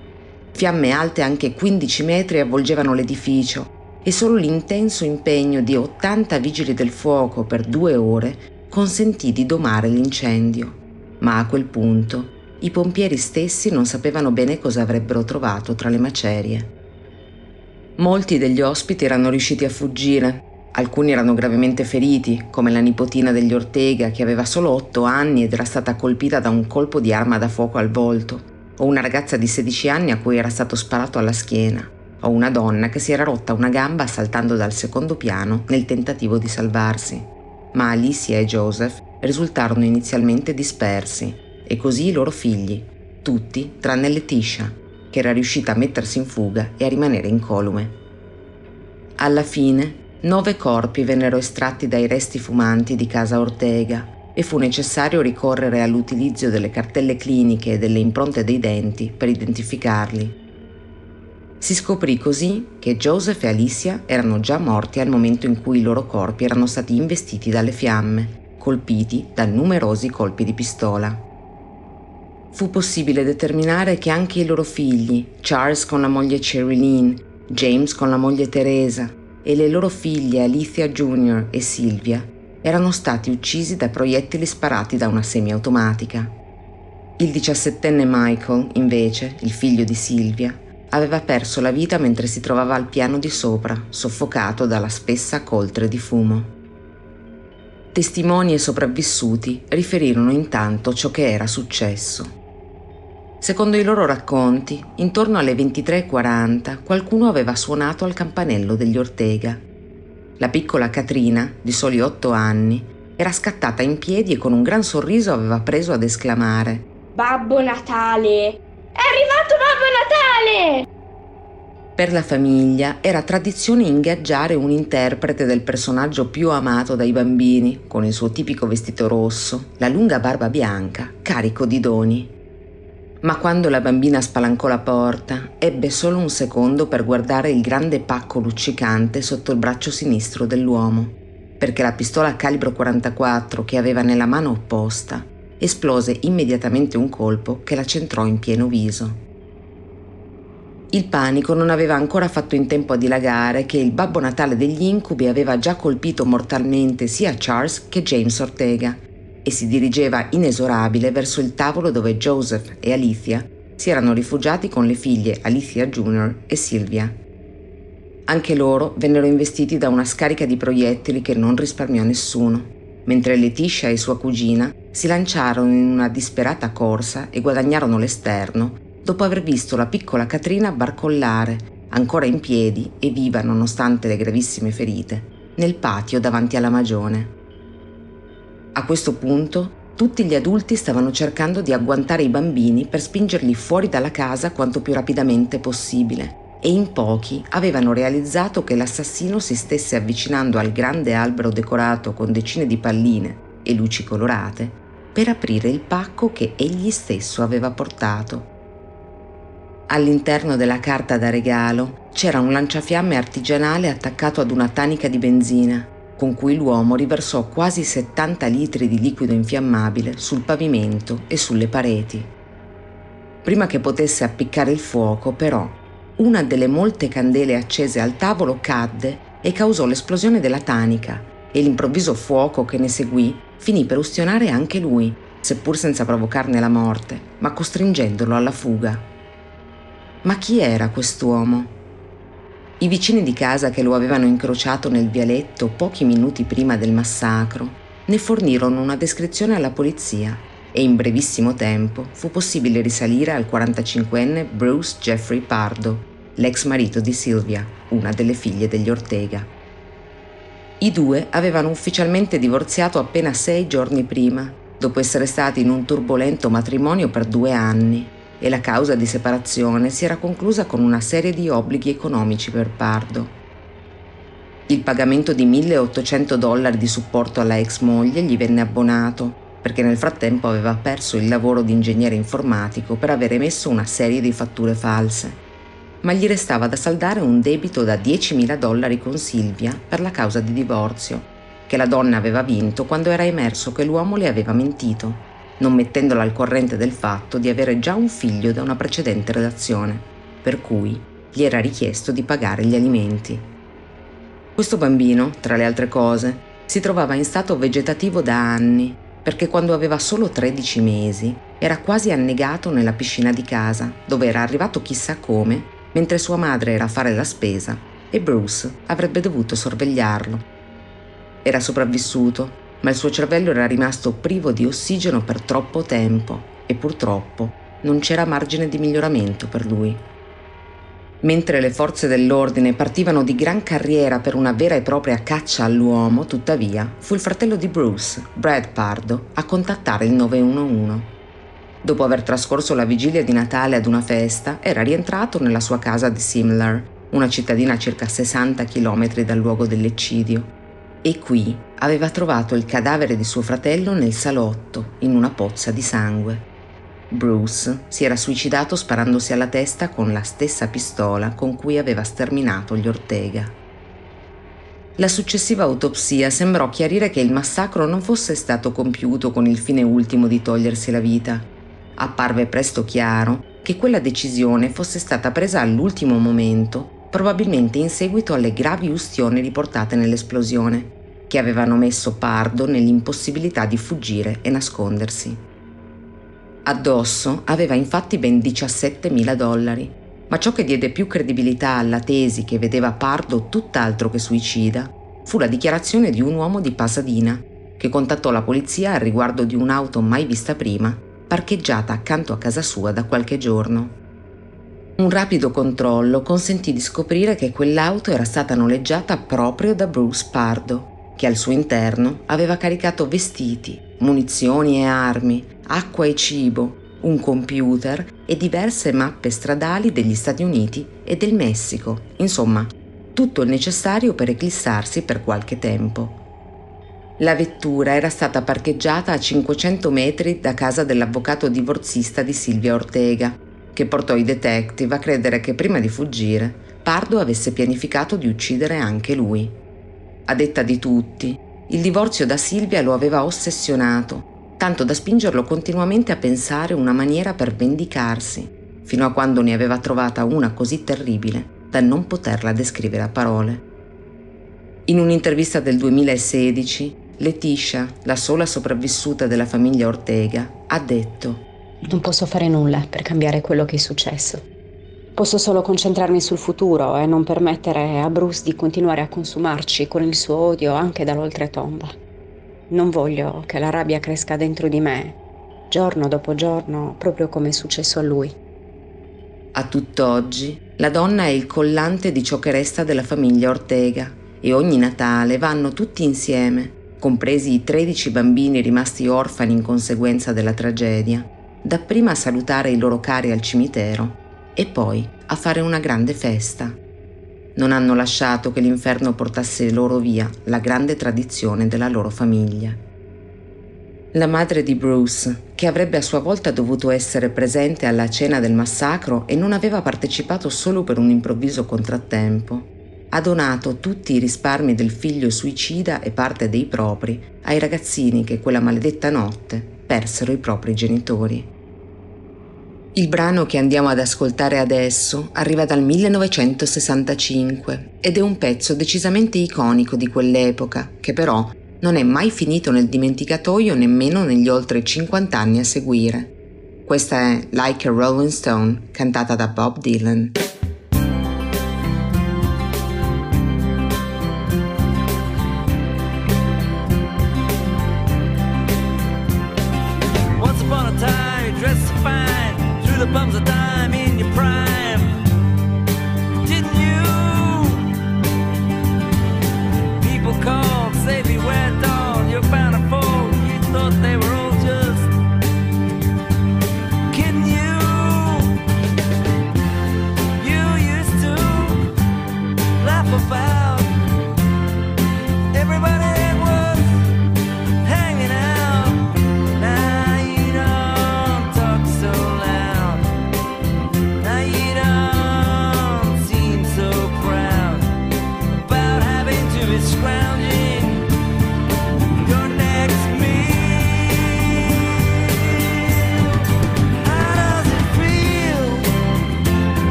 Fiamme alte anche 15 metri avvolgevano l'edificio e solo l'intenso impegno di 80 vigili del fuoco per due ore consentì di domare l'incendio. Ma a quel punto i pompieri stessi non sapevano bene cosa avrebbero trovato tra le macerie. Molti degli ospiti erano riusciti a fuggire, alcuni erano gravemente feriti, come la nipotina degli Ortega che aveva solo 8 anni ed era stata colpita da un colpo di arma da fuoco al volto o una ragazza di 16 anni a cui era stato sparato alla schiena, o una donna che si era rotta una gamba saltando dal secondo piano nel tentativo di salvarsi. Ma Alicia e Joseph risultarono inizialmente dispersi, e così i loro figli, tutti tranne Letitia, che era riuscita a mettersi in fuga e a rimanere incolume. Alla fine, nove corpi vennero estratti dai resti fumanti di casa Ortega e fu necessario ricorrere all'utilizzo delle cartelle cliniche e delle impronte dei denti per identificarli. Si scoprì così che Joseph e Alicia erano già morti al momento in cui i loro corpi erano stati investiti dalle fiamme, colpiti da numerosi colpi di pistola. Fu possibile determinare che anche i loro figli, Charles con la moglie Cheryline, James con la moglie Teresa e le loro figlie Alicia Jr. e Sylvia, erano stati uccisi da proiettili sparati da una semiautomatica. Il diciassettenne Michael, invece, il figlio di Silvia, aveva perso la vita mentre si trovava al piano di sopra, soffocato dalla spessa coltre di fumo. Testimoni e sopravvissuti riferirono intanto ciò che era successo. Secondo i loro racconti, intorno alle 23.40 qualcuno aveva suonato al campanello degli Ortega la piccola Katrina, di soli otto anni, era scattata in piedi e con un gran sorriso aveva preso ad esclamare Babbo Natale! È arrivato Babbo Natale! Per la famiglia era tradizione ingaggiare un interprete del personaggio più amato dai bambini, con il suo tipico vestito rosso, la lunga barba bianca, carico di doni. Ma quando la bambina spalancò la porta, ebbe solo un secondo per guardare il grande pacco luccicante sotto il braccio sinistro dell'uomo, perché la pistola calibro 44 che aveva nella mano opposta esplose immediatamente un colpo che la centrò in pieno viso. Il panico non aveva ancora fatto in tempo a dilagare che il Babbo Natale degli incubi aveva già colpito mortalmente sia Charles che James Ortega e si dirigeva inesorabile verso il tavolo dove Joseph e Alicia si erano rifugiati con le figlie Alicia Jr. e Sylvia. Anche loro vennero investiti da una scarica di proiettili che non risparmiò nessuno, mentre Letitia e sua cugina si lanciarono in una disperata corsa e guadagnarono l'esterno dopo aver visto la piccola Katrina barcollare, ancora in piedi e viva nonostante le gravissime ferite, nel patio davanti alla magione. A questo punto tutti gli adulti stavano cercando di agguantare i bambini per spingerli fuori dalla casa quanto più rapidamente possibile e in pochi avevano realizzato che l'assassino si stesse avvicinando al grande albero decorato con decine di palline e luci colorate per aprire il pacco che egli stesso aveva portato. All'interno della carta da regalo c'era un lanciafiamme artigianale attaccato ad una tanica di benzina con cui l'uomo riversò quasi 70 litri di liquido infiammabile sul pavimento e sulle pareti. Prima che potesse appiccare il fuoco, però, una delle molte candele accese al tavolo cadde e causò l'esplosione della tanica e l'improvviso fuoco che ne seguì finì per ustionare anche lui, seppur senza provocarne la morte, ma costringendolo alla fuga. Ma chi era quest'uomo? I vicini di casa che lo avevano incrociato nel vialetto pochi minuti prima del massacro ne fornirono una descrizione alla polizia e in brevissimo tempo fu possibile risalire al 45enne Bruce Jeffrey Pardo, l'ex marito di Sylvia, una delle figlie degli Ortega. I due avevano ufficialmente divorziato appena sei giorni prima, dopo essere stati in un turbolento matrimonio per due anni e la causa di separazione si era conclusa con una serie di obblighi economici per Pardo. Il pagamento di 1800 dollari di supporto alla ex moglie gli venne abbonato perché nel frattempo aveva perso il lavoro di ingegnere informatico per aver emesso una serie di fatture false. Ma gli restava da saldare un debito da 10.000 dollari con Silvia per la causa di divorzio, che la donna aveva vinto quando era emerso che l'uomo le aveva mentito non mettendola al corrente del fatto di avere già un figlio da una precedente relazione, per cui gli era richiesto di pagare gli alimenti. Questo bambino, tra le altre cose, si trovava in stato vegetativo da anni, perché quando aveva solo 13 mesi era quasi annegato nella piscina di casa, dove era arrivato chissà come, mentre sua madre era a fare la spesa e Bruce avrebbe dovuto sorvegliarlo. Era sopravvissuto ma il suo cervello era rimasto privo di ossigeno per troppo tempo e purtroppo non c'era margine di miglioramento per lui. Mentre le forze dell'ordine partivano di gran carriera per una vera e propria caccia all'uomo, tuttavia, fu il fratello di Bruce, Brad Pardo, a contattare il 911. Dopo aver trascorso la vigilia di Natale ad una festa, era rientrato nella sua casa di Simlar, una cittadina a circa 60 km dal luogo dell'eccidio, e qui aveva trovato il cadavere di suo fratello nel salotto, in una pozza di sangue. Bruce si era suicidato sparandosi alla testa con la stessa pistola con cui aveva sterminato gli Ortega. La successiva autopsia sembrò chiarire che il massacro non fosse stato compiuto con il fine ultimo di togliersi la vita. Apparve presto chiaro che quella decisione fosse stata presa all'ultimo momento probabilmente in seguito alle gravi ustioni riportate nell'esplosione, che avevano messo Pardo nell'impossibilità di fuggire e nascondersi. Addosso aveva infatti ben 17.000 dollari, ma ciò che diede più credibilità alla tesi che vedeva Pardo tutt'altro che suicida fu la dichiarazione di un uomo di Pasadena che contattò la polizia al riguardo di un'auto mai vista prima, parcheggiata accanto a casa sua da qualche giorno. Un rapido controllo consentì di scoprire che quell'auto era stata noleggiata proprio da Bruce Pardo, che al suo interno aveva caricato vestiti, munizioni e armi, acqua e cibo, un computer e diverse mappe stradali degli Stati Uniti e del Messico, insomma, tutto il necessario per eclissarsi per qualche tempo. La vettura era stata parcheggiata a 500 metri da casa dell'avvocato divorzista di Silvia Ortega, che portò i detective a credere che prima di fuggire Pardo avesse pianificato di uccidere anche lui. A detta di tutti, il divorzio da Silvia lo aveva ossessionato, tanto da spingerlo continuamente a pensare una maniera per vendicarsi, fino a quando ne aveva trovata una così terribile da non poterla descrivere a parole. In un'intervista del 2016, Letitia, la sola sopravvissuta della famiglia Ortega, ha detto non posso fare nulla per cambiare quello che è successo. Posso solo concentrarmi sul futuro e non permettere a Bruce di continuare a consumarci con il suo odio anche dall'oltretomba. Non voglio che la rabbia cresca dentro di me, giorno dopo giorno, proprio come è successo a lui. A tutt'oggi, la donna è il collante di ciò che resta della famiglia Ortega e ogni Natale vanno tutti insieme, compresi i 13 bambini rimasti orfani in conseguenza della tragedia, dapprima a salutare i loro cari al cimitero e poi a fare una grande festa. Non hanno lasciato che l'inferno portasse loro via la grande tradizione della loro famiglia. La madre di Bruce, che avrebbe a sua volta dovuto essere presente alla cena del massacro e non aveva partecipato solo per un improvviso contrattempo, ha donato tutti i risparmi del figlio suicida e parte dei propri ai ragazzini che quella maledetta notte persero i propri genitori. Il brano che andiamo ad ascoltare adesso arriva dal 1965 ed è un pezzo decisamente iconico di quell'epoca, che però non è mai finito nel dimenticatoio nemmeno negli oltre 50 anni a seguire. Questa è Like a Rolling Stone, cantata da Bob Dylan.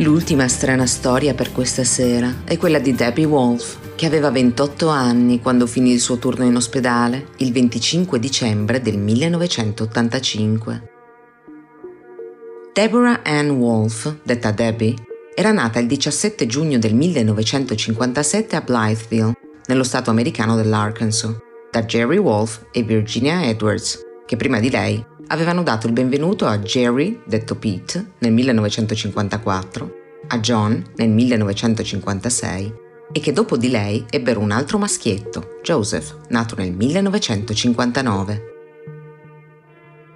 L'ultima strana storia per questa sera è quella di Debbie Wolf, che aveva 28 anni quando finì il suo turno in ospedale il 25 dicembre del 1985. Deborah Ann Wolf, detta Debbie, era nata il 17 giugno del 1957 a Blytheville, nello stato americano dell'Arkansas, da Jerry Wolf e Virginia Edwards, che prima di lei avevano dato il benvenuto a Jerry, detto Pete, nel 1954, a John nel 1956 e che dopo di lei ebbero un altro maschietto, Joseph, nato nel 1959.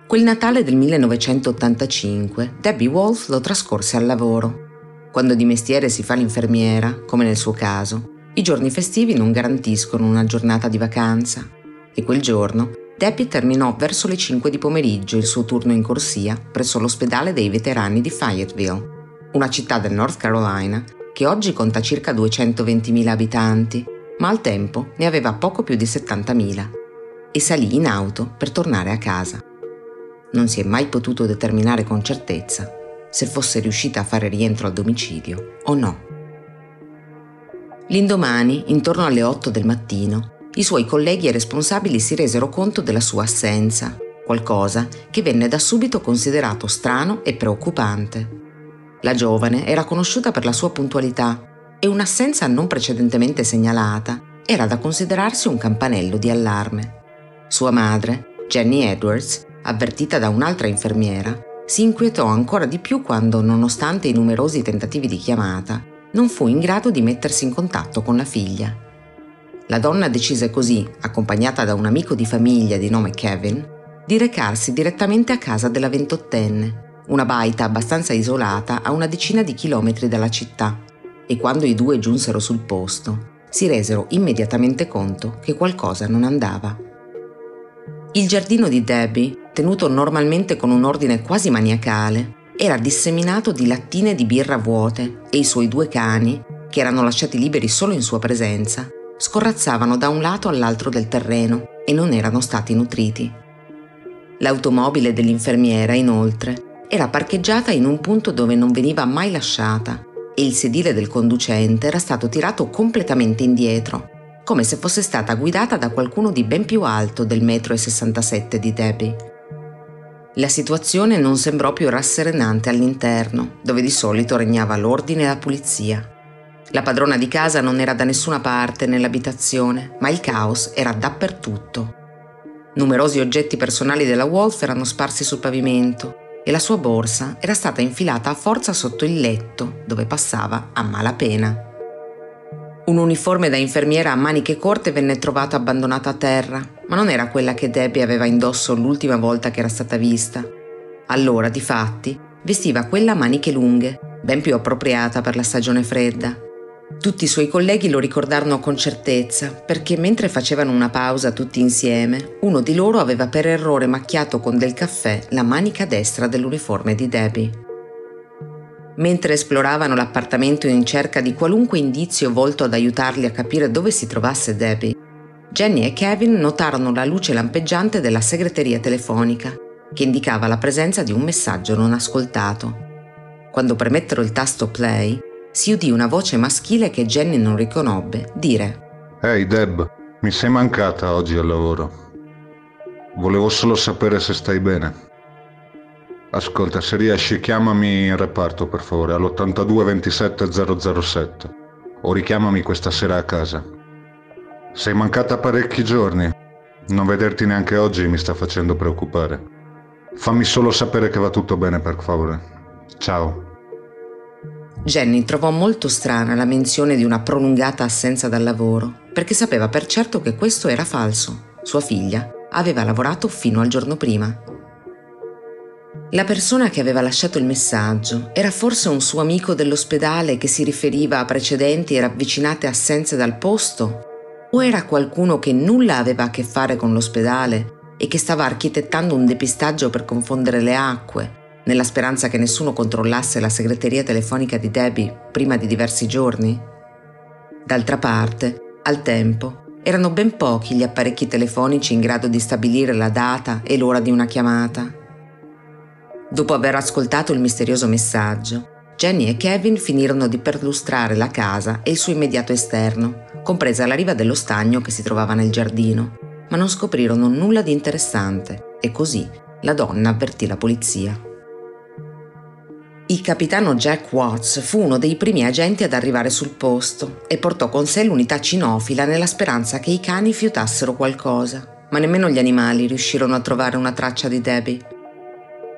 Quel Natale del 1985 Debbie Wolf lo trascorse al lavoro. Quando di mestiere si fa l'infermiera, come nel suo caso, i giorni festivi non garantiscono una giornata di vacanza e quel giorno Debbie terminò verso le 5 di pomeriggio il suo turno in corsia presso l'ospedale dei veterani di Fayetteville, una città del North Carolina che oggi conta circa 220.000 abitanti, ma al tempo ne aveva poco più di 70.000, e salì in auto per tornare a casa. Non si è mai potuto determinare con certezza se fosse riuscita a fare rientro al domicilio o no. L'indomani, intorno alle 8 del mattino, i suoi colleghi e responsabili si resero conto della sua assenza, qualcosa che venne da subito considerato strano e preoccupante. La giovane era conosciuta per la sua puntualità e un'assenza non precedentemente segnalata era da considerarsi un campanello di allarme. Sua madre, Jenny Edwards, avvertita da un'altra infermiera, si inquietò ancora di più quando, nonostante i numerosi tentativi di chiamata, non fu in grado di mettersi in contatto con la figlia. La donna decise così, accompagnata da un amico di famiglia di nome Kevin, di recarsi direttamente a casa della ventottenne una baita abbastanza isolata a una decina di chilometri dalla città, e quando i due giunsero sul posto, si resero immediatamente conto che qualcosa non andava. Il giardino di Debbie, tenuto normalmente con un ordine quasi maniacale, era disseminato di lattine di birra vuote e i suoi due cani, che erano lasciati liberi solo in sua presenza, scorrazzavano da un lato all'altro del terreno e non erano stati nutriti. L'automobile dell'infermiera, inoltre, era parcheggiata in un punto dove non veniva mai lasciata e il sedile del conducente era stato tirato completamente indietro, come se fosse stata guidata da qualcuno di ben più alto del metro e 67 di Debbie. La situazione non sembrò più rasserenante all'interno, dove di solito regnava l'ordine e la pulizia. La padrona di casa non era da nessuna parte nell'abitazione, ma il caos era dappertutto. Numerosi oggetti personali della Wolf erano sparsi sul pavimento e la sua borsa era stata infilata a forza sotto il letto, dove passava a malapena. Un uniforme da infermiera a maniche corte venne trovato abbandonato a terra, ma non era quella che Debbie aveva indosso l'ultima volta che era stata vista. Allora, di fatti, vestiva quella a maniche lunghe, ben più appropriata per la stagione fredda, tutti i suoi colleghi lo ricordarono con certezza perché mentre facevano una pausa tutti insieme, uno di loro aveva per errore macchiato con del caffè la manica destra dell'uniforme di Debbie. Mentre esploravano l'appartamento in cerca di qualunque indizio volto ad aiutarli a capire dove si trovasse Debbie, Jenny e Kevin notarono la luce lampeggiante della segreteria telefonica, che indicava la presenza di un messaggio non ascoltato. Quando premettero il tasto play, si udì una voce maschile che Jenny non riconobbe dire Ehi hey Deb, mi sei mancata oggi al lavoro. Volevo solo sapere se stai bene. Ascolta, se riesci chiamami in reparto per favore all'82 27 007 o richiamami questa sera a casa. Sei mancata parecchi giorni. Non vederti neanche oggi mi sta facendo preoccupare. Fammi solo sapere che va tutto bene per favore. Ciao. Jenny trovò molto strana la menzione di una prolungata assenza dal lavoro, perché sapeva per certo che questo era falso. Sua figlia aveva lavorato fino al giorno prima. La persona che aveva lasciato il messaggio era forse un suo amico dell'ospedale che si riferiva a precedenti e ravvicinate assenze dal posto? O era qualcuno che nulla aveva a che fare con l'ospedale e che stava architettando un depistaggio per confondere le acque, nella speranza che nessuno controllasse la segreteria telefonica di Debbie prima di diversi giorni? D'altra parte, al tempo, erano ben pochi gli apparecchi telefonici in grado di stabilire la data e l'ora di una chiamata. Dopo aver ascoltato il misterioso messaggio, Jenny e Kevin finirono di perlustrare la casa e il suo immediato esterno, compresa la riva dello stagno che si trovava nel giardino, ma non scoprirono nulla di interessante e così la donna avvertì la polizia. Il capitano Jack Watts fu uno dei primi agenti ad arrivare sul posto e portò con sé l'unità cinofila nella speranza che i cani fiutassero qualcosa, ma nemmeno gli animali riuscirono a trovare una traccia di Debbie.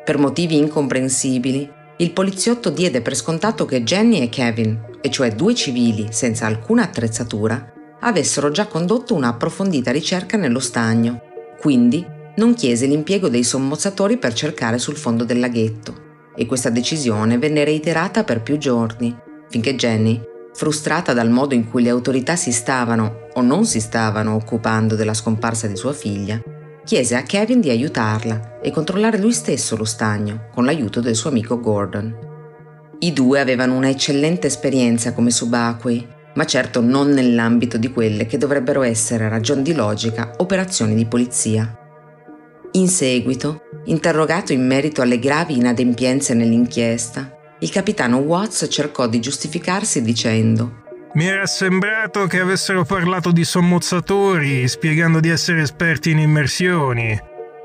Per motivi incomprensibili, il poliziotto diede per scontato che Jenny e Kevin, e cioè due civili senza alcuna attrezzatura, avessero già condotto una approfondita ricerca nello stagno, quindi non chiese l'impiego dei sommozzatori per cercare sul fondo del laghetto. E questa decisione venne reiterata per più giorni, finché Jenny, frustrata dal modo in cui le autorità si stavano o non si stavano occupando della scomparsa di sua figlia, chiese a Kevin di aiutarla e controllare lui stesso lo stagno con l'aiuto del suo amico Gordon. I due avevano una eccellente esperienza come subacquei, ma certo non nell'ambito di quelle che dovrebbero essere a ragion di logica operazioni di polizia. In seguito, interrogato in merito alle gravi inadempienze nell'inchiesta, il capitano Watts cercò di giustificarsi dicendo mi era sembrato che avessero parlato di sommozzatori, spiegando di essere esperti in immersioni.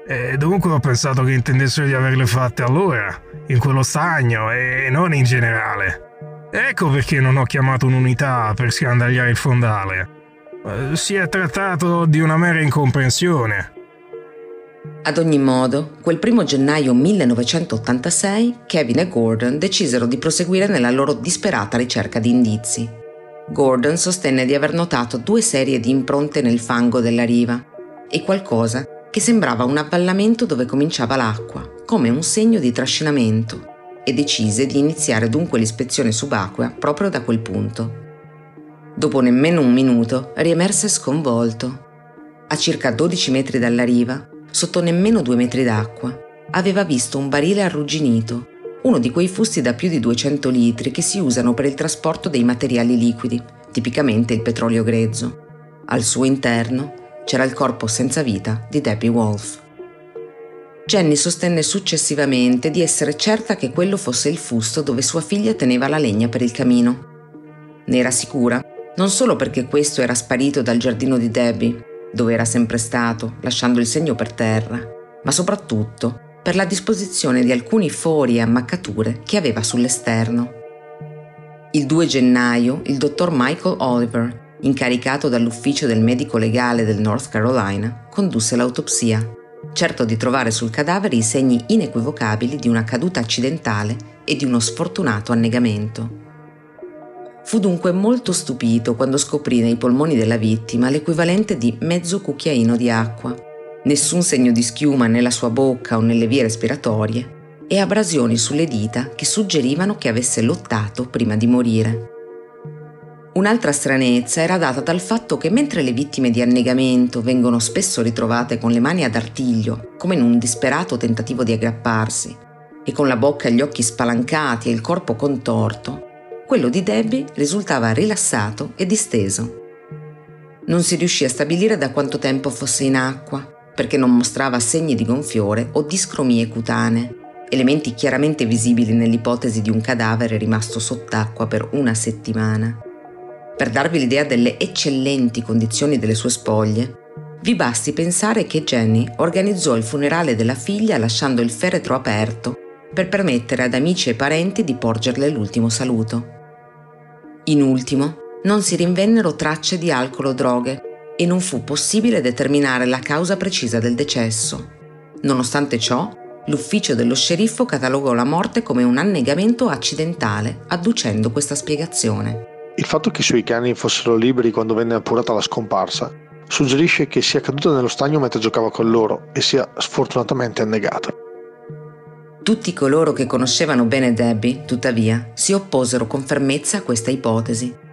E dunque ho pensato che intendessero di averle fatte allora, in quello stagno e non in generale. Ecco perché non ho chiamato un'unità per scandagliare il fondale. Eh, si è trattato di una mera incomprensione. Ad ogni modo, quel primo gennaio 1986, Kevin e Gordon decisero di proseguire nella loro disperata ricerca di indizi. Gordon sostenne di aver notato due serie di impronte nel fango della riva e qualcosa che sembrava un avvallamento dove cominciava l'acqua, come un segno di trascinamento, e decise di iniziare dunque l'ispezione subacquea proprio da quel punto. Dopo nemmeno un minuto riemerse sconvolto. A circa 12 metri dalla riva, sotto nemmeno due metri d'acqua, aveva visto un barile arrugginito uno di quei fusti da più di 200 litri che si usano per il trasporto dei materiali liquidi, tipicamente il petrolio grezzo. Al suo interno c'era il corpo senza vita di Debbie Wolf. Jenny sostenne successivamente di essere certa che quello fosse il fusto dove sua figlia teneva la legna per il camino. Ne era sicura non solo perché questo era sparito dal giardino di Debbie, dove era sempre stato, lasciando il segno per terra, ma soprattutto per la disposizione di alcuni fori e ammaccature che aveva sull'esterno. Il 2 gennaio il dottor Michael Oliver, incaricato dall'ufficio del medico legale del North Carolina, condusse l'autopsia, certo di trovare sul cadavere i segni inequivocabili di una caduta accidentale e di uno sfortunato annegamento. Fu dunque molto stupito quando scoprì nei polmoni della vittima l'equivalente di mezzo cucchiaino di acqua nessun segno di schiuma nella sua bocca o nelle vie respiratorie e abrasioni sulle dita che suggerivano che avesse lottato prima di morire. Un'altra stranezza era data dal fatto che mentre le vittime di annegamento vengono spesso ritrovate con le mani ad artiglio, come in un disperato tentativo di aggrapparsi, e con la bocca e gli occhi spalancati e il corpo contorto, quello di Debbie risultava rilassato e disteso. Non si riuscì a stabilire da quanto tempo fosse in acqua, perché non mostrava segni di gonfiore o discromie cutanee, elementi chiaramente visibili nell'ipotesi di un cadavere rimasto sott'acqua per una settimana. Per darvi l'idea delle eccellenti condizioni delle sue spoglie, vi basti pensare che Jenny organizzò il funerale della figlia lasciando il feretro aperto per permettere ad amici e parenti di porgerle l'ultimo saluto. In ultimo, non si rinvennero tracce di alcol o droghe e non fu possibile determinare la causa precisa del decesso. Nonostante ciò, l'ufficio dello sceriffo catalogò la morte come un annegamento accidentale, adducendo questa spiegazione. Il fatto che i suoi cani fossero liberi quando venne appurata la scomparsa suggerisce che sia caduta nello stagno mentre giocava con loro e sia sfortunatamente annegata. Tutti coloro che conoscevano bene Debbie, tuttavia, si opposero con fermezza a questa ipotesi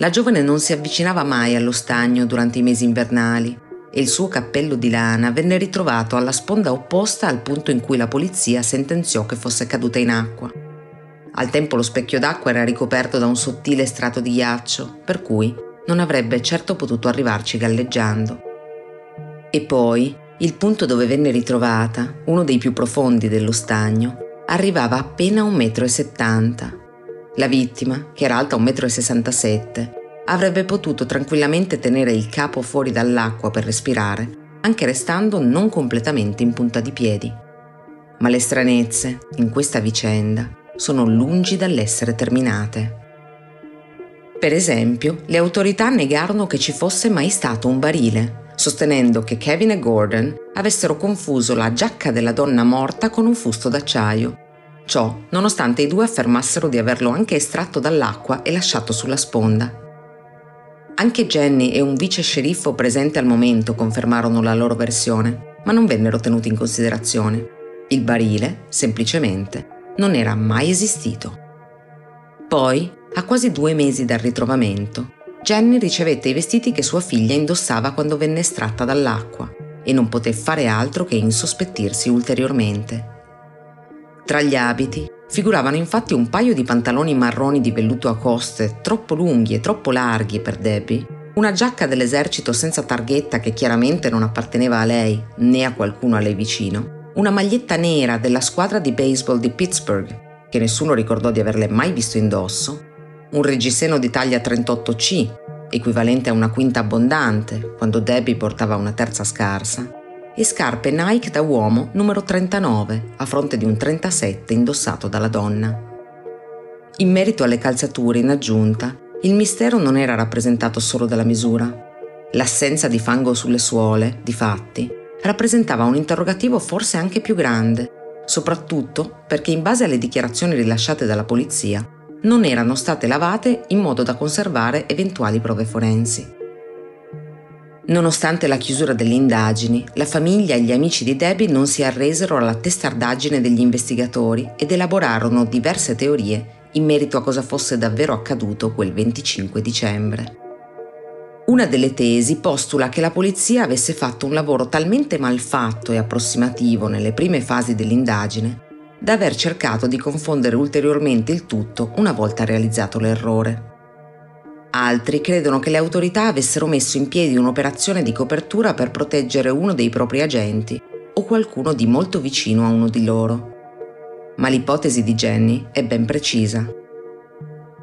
la giovane non si avvicinava mai allo stagno durante i mesi invernali e il suo cappello di lana venne ritrovato alla sponda opposta al punto in cui la polizia sentenziò che fosse caduta in acqua. Al tempo lo specchio d'acqua era ricoperto da un sottile strato di ghiaccio, per cui non avrebbe certo potuto arrivarci galleggiando. E poi il punto dove venne ritrovata, uno dei più profondi dello stagno, arrivava appena a un metro e settanta La vittima, che era alta 1,67 m, avrebbe potuto tranquillamente tenere il capo fuori dall'acqua per respirare, anche restando non completamente in punta di piedi. Ma le stranezze, in questa vicenda, sono lungi dall'essere terminate. Per esempio, le autorità negarono che ci fosse mai stato un barile, sostenendo che Kevin e Gordon avessero confuso la giacca della donna morta con un fusto d'acciaio. Ciò nonostante i due affermassero di averlo anche estratto dall'acqua e lasciato sulla sponda. Anche Jenny e un vice sceriffo presente al momento confermarono la loro versione, ma non vennero tenuti in considerazione. Il barile, semplicemente, non era mai esistito. Poi, a quasi due mesi dal ritrovamento, Jenny ricevette i vestiti che sua figlia indossava quando venne estratta dall'acqua e non poté fare altro che insospettirsi ulteriormente. Tra gli abiti Figuravano infatti un paio di pantaloni marroni di velluto a coste, troppo lunghi e troppo larghi per Debbie, una giacca dell'esercito senza targhetta che chiaramente non apparteneva a lei né a qualcuno a lei vicino, una maglietta nera della squadra di baseball di Pittsburgh, che nessuno ricordò di averle mai visto indosso, un reggiseno di taglia 38C, equivalente a una quinta abbondante, quando Debbie portava una terza scarsa, e scarpe Nike da uomo numero 39 a fronte di un 37 indossato dalla donna. In merito alle calzature, in aggiunta, il mistero non era rappresentato solo dalla misura. L'assenza di fango sulle suole, difatti, rappresentava un interrogativo forse anche più grande, soprattutto perché in base alle dichiarazioni rilasciate dalla polizia non erano state lavate in modo da conservare eventuali prove forensi. Nonostante la chiusura delle indagini, la famiglia e gli amici di Debbie non si arresero alla testardaggine degli investigatori ed elaborarono diverse teorie in merito a cosa fosse davvero accaduto quel 25 dicembre. Una delle tesi postula che la polizia avesse fatto un lavoro talmente malfatto e approssimativo nelle prime fasi dell'indagine da aver cercato di confondere ulteriormente il tutto una volta realizzato l'errore. Altri credono che le autorità avessero messo in piedi un'operazione di copertura per proteggere uno dei propri agenti o qualcuno di molto vicino a uno di loro. Ma l'ipotesi di Jenny è ben precisa.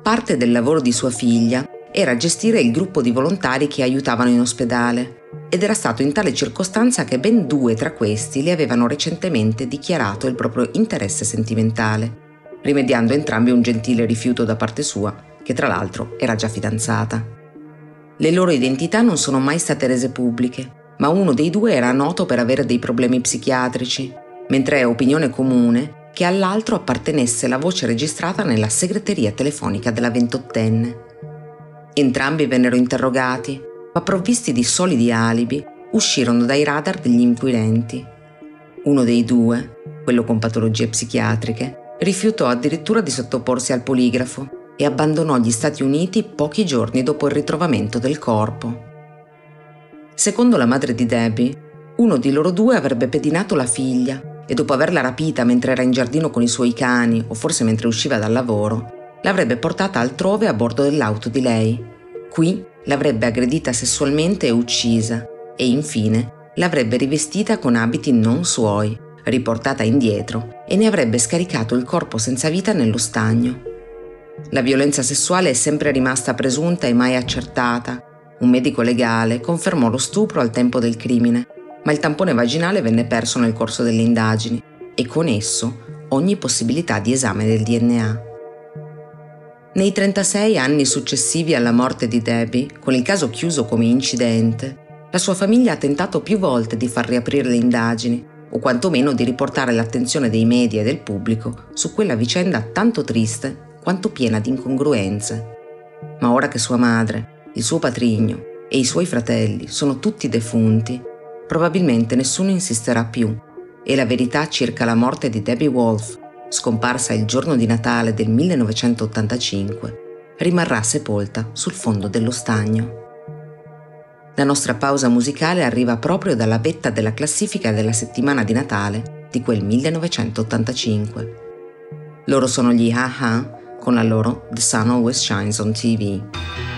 Parte del lavoro di sua figlia era gestire il gruppo di volontari che aiutavano in ospedale ed era stato in tale circostanza che ben due tra questi le avevano recentemente dichiarato il proprio interesse sentimentale, rimediando entrambi un gentile rifiuto da parte sua che tra l'altro era già fidanzata. Le loro identità non sono mai state rese pubbliche, ma uno dei due era noto per avere dei problemi psichiatrici, mentre è opinione comune che all'altro appartenesse la voce registrata nella segreteria telefonica della ventottenne. Entrambi vennero interrogati, ma provvisti di solidi alibi, uscirono dai radar degli inquirenti. Uno dei due, quello con patologie psichiatriche, rifiutò addirittura di sottoporsi al poligrafo e abbandonò gli Stati Uniti pochi giorni dopo il ritrovamento del corpo. Secondo la madre di Debbie, uno di loro due avrebbe pedinato la figlia e dopo averla rapita mentre era in giardino con i suoi cani o forse mentre usciva dal lavoro, l'avrebbe portata altrove a bordo dell'auto di lei. Qui l'avrebbe aggredita sessualmente e uccisa e infine l'avrebbe rivestita con abiti non suoi, riportata indietro e ne avrebbe scaricato il corpo senza vita nello stagno. La violenza sessuale è sempre rimasta presunta e mai accertata. Un medico legale confermò lo stupro al tempo del crimine, ma il tampone vaginale venne perso nel corso delle indagini e con esso ogni possibilità di esame del DNA. Nei 36 anni successivi alla morte di Debbie, con il caso chiuso come incidente, la sua famiglia ha tentato più volte di far riaprire le indagini o quantomeno di riportare l'attenzione dei media e del pubblico su quella vicenda tanto triste quanto piena di incongruenze. Ma ora che sua madre, il suo patrigno e i suoi fratelli sono tutti defunti, probabilmente nessuno insisterà più e la verità circa la morte di Debbie Wolf, scomparsa il giorno di Natale del 1985, rimarrà sepolta sul fondo dello stagno. La nostra pausa musicale arriva proprio dalla vetta della classifica della settimana di Natale di quel 1985. Loro sono gli Ha con la loro The Sun Always Shines on TV.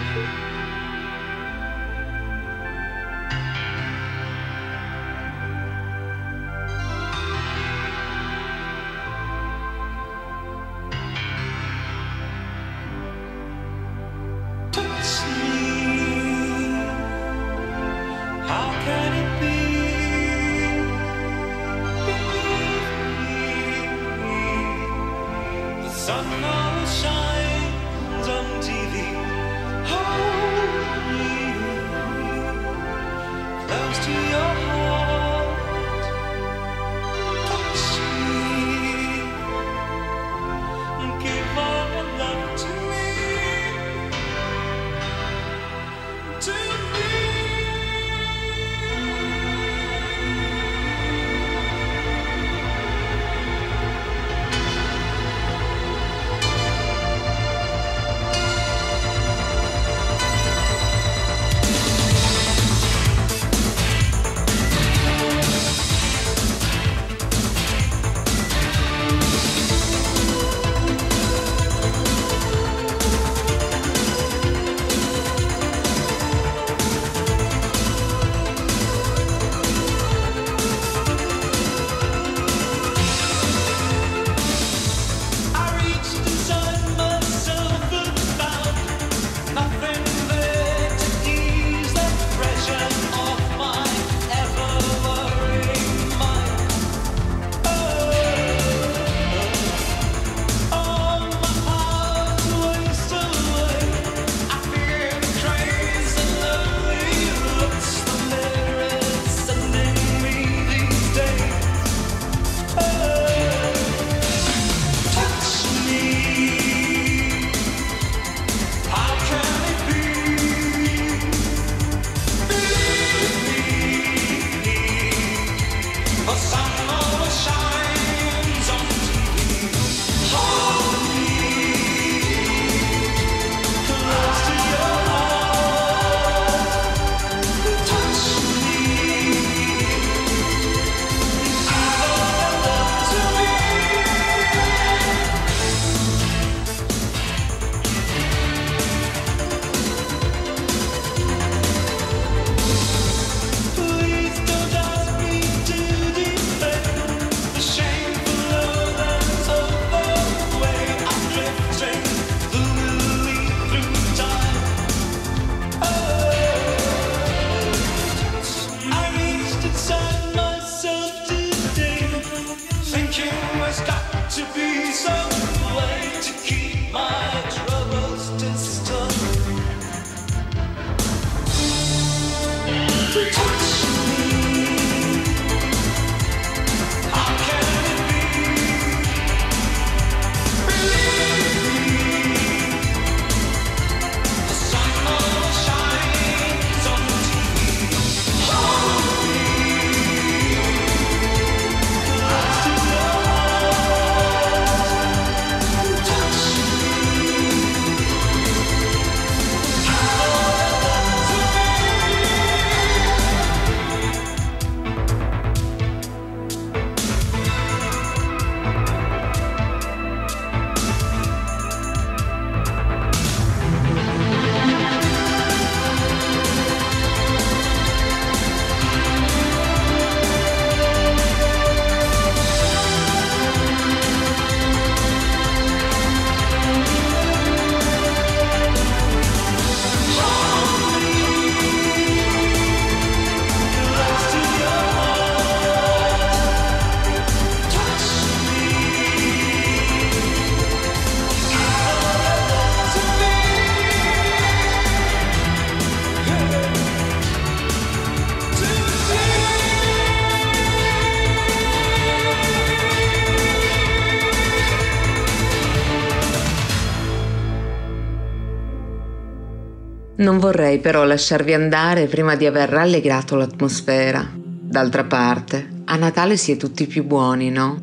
Non vorrei però lasciarvi andare prima di aver rallegrato l'atmosfera. D'altra parte, a Natale si è tutti più buoni, no?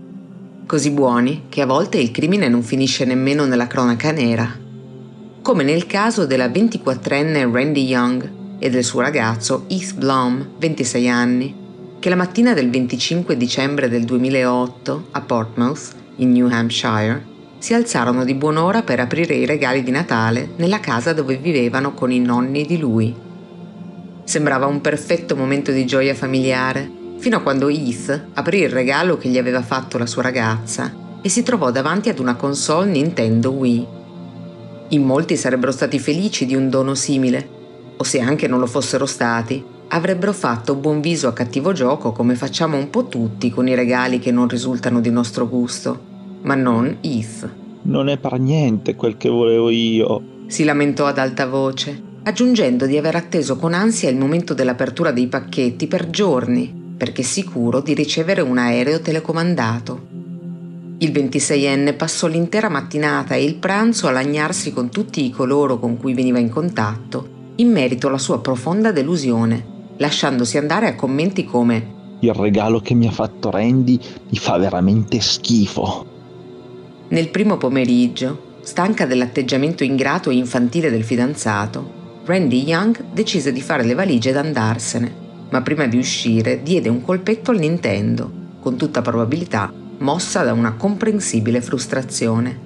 Così buoni che a volte il crimine non finisce nemmeno nella cronaca nera. Come nel caso della 24enne Randy Young e del suo ragazzo Heath Blom, 26 anni, che la mattina del 25 dicembre del 2008 a Portsmouth, in New Hampshire, si alzarono di buon'ora per aprire i regali di Natale nella casa dove vivevano con i nonni di lui. Sembrava un perfetto momento di gioia familiare, fino a quando Heath aprì il regalo che gli aveva fatto la sua ragazza e si trovò davanti ad una console Nintendo Wii. In molti sarebbero stati felici di un dono simile, o se anche non lo fossero stati, avrebbero fatto buon viso a cattivo gioco come facciamo un po' tutti con i regali che non risultano di nostro gusto, ma non Heath. Non è per niente quel che volevo io. Si lamentò ad alta voce, aggiungendo di aver atteso con ansia il momento dell'apertura dei pacchetti per giorni, perché sicuro di ricevere un aereo telecomandato. Il 26enne passò l'intera mattinata e il pranzo a lagnarsi con tutti i coloro con cui veniva in contatto in merito alla sua profonda delusione, lasciandosi andare a commenti come Il regalo che mi ha fatto Randy mi fa veramente schifo. Nel primo pomeriggio, stanca dell'atteggiamento ingrato e infantile del fidanzato, Randy Young decise di fare le valigie ed andarsene, ma prima di uscire diede un colpetto al Nintendo, con tutta probabilità mossa da una comprensibile frustrazione.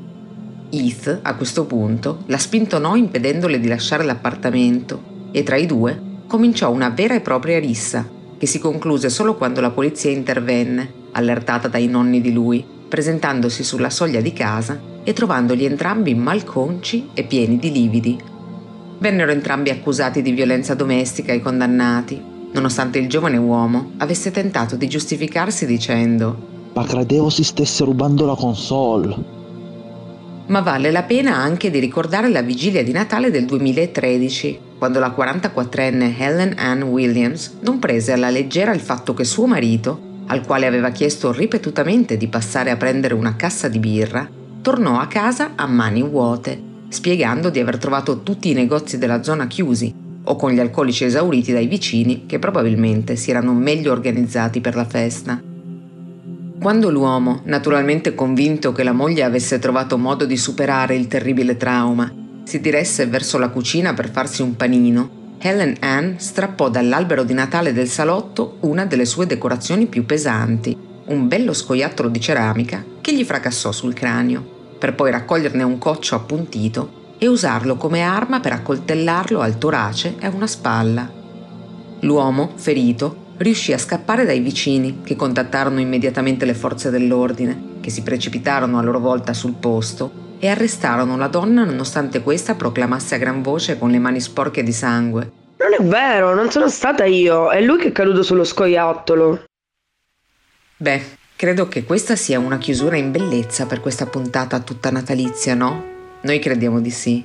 Heath, a questo punto, la spintonò impedendole di lasciare l'appartamento e tra i due cominciò una vera e propria rissa, che si concluse solo quando la polizia intervenne, allertata dai nonni di lui, presentandosi sulla soglia di casa e trovandoli entrambi malconci e pieni di lividi. Vennero entrambi accusati di violenza domestica e condannati, nonostante il giovane uomo avesse tentato di giustificarsi dicendo Ma credevo si stesse rubando la console. ma vale la pena anche di ricordare la vigilia di Natale del 2013, quando la 44enne Helen Ann Williams non prese alla leggera il fatto che suo marito, al quale aveva chiesto ripetutamente di passare a prendere una cassa di birra, tornò a casa a mani vuote, spiegando di aver trovato tutti i negozi della zona chiusi o con gli alcolici esauriti dai vicini che probabilmente si erano meglio organizzati per la festa. Quando l'uomo, naturalmente convinto che la moglie avesse trovato modo di superare il terribile trauma, si diresse verso la cucina per farsi un panino, Helen Ann strappò dall'albero di Natale del salotto una delle sue decorazioni più pesanti, un bello scoiattolo di ceramica che gli fracassò sul cranio, per poi raccoglierne un coccio appuntito e usarlo come arma per accoltellarlo al torace e a una spalla. L'uomo, ferito, riuscì a scappare dai vicini, che contattarono immediatamente le forze dell'ordine, che si precipitarono a loro volta sul posto e arrestarono la donna nonostante questa proclamasse a gran voce con le mani sporche di sangue. Non è vero, non sono stata io, è lui che è caduto sullo scoiattolo. Beh, credo che questa sia una chiusura in bellezza per questa puntata tutta natalizia, no? Noi crediamo di sì.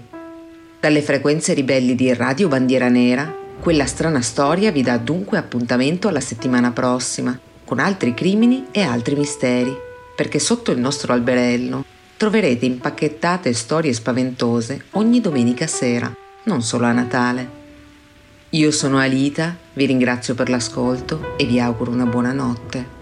Dalle frequenze ribelli di Radio Bandiera Nera, quella strana storia vi dà dunque appuntamento alla settimana prossima, con altri crimini e altri misteri, perché sotto il nostro alberello troverete impacchettate storie spaventose ogni domenica sera, non solo a Natale. Io sono Alita, vi ringrazio per l'ascolto e vi auguro una buona notte.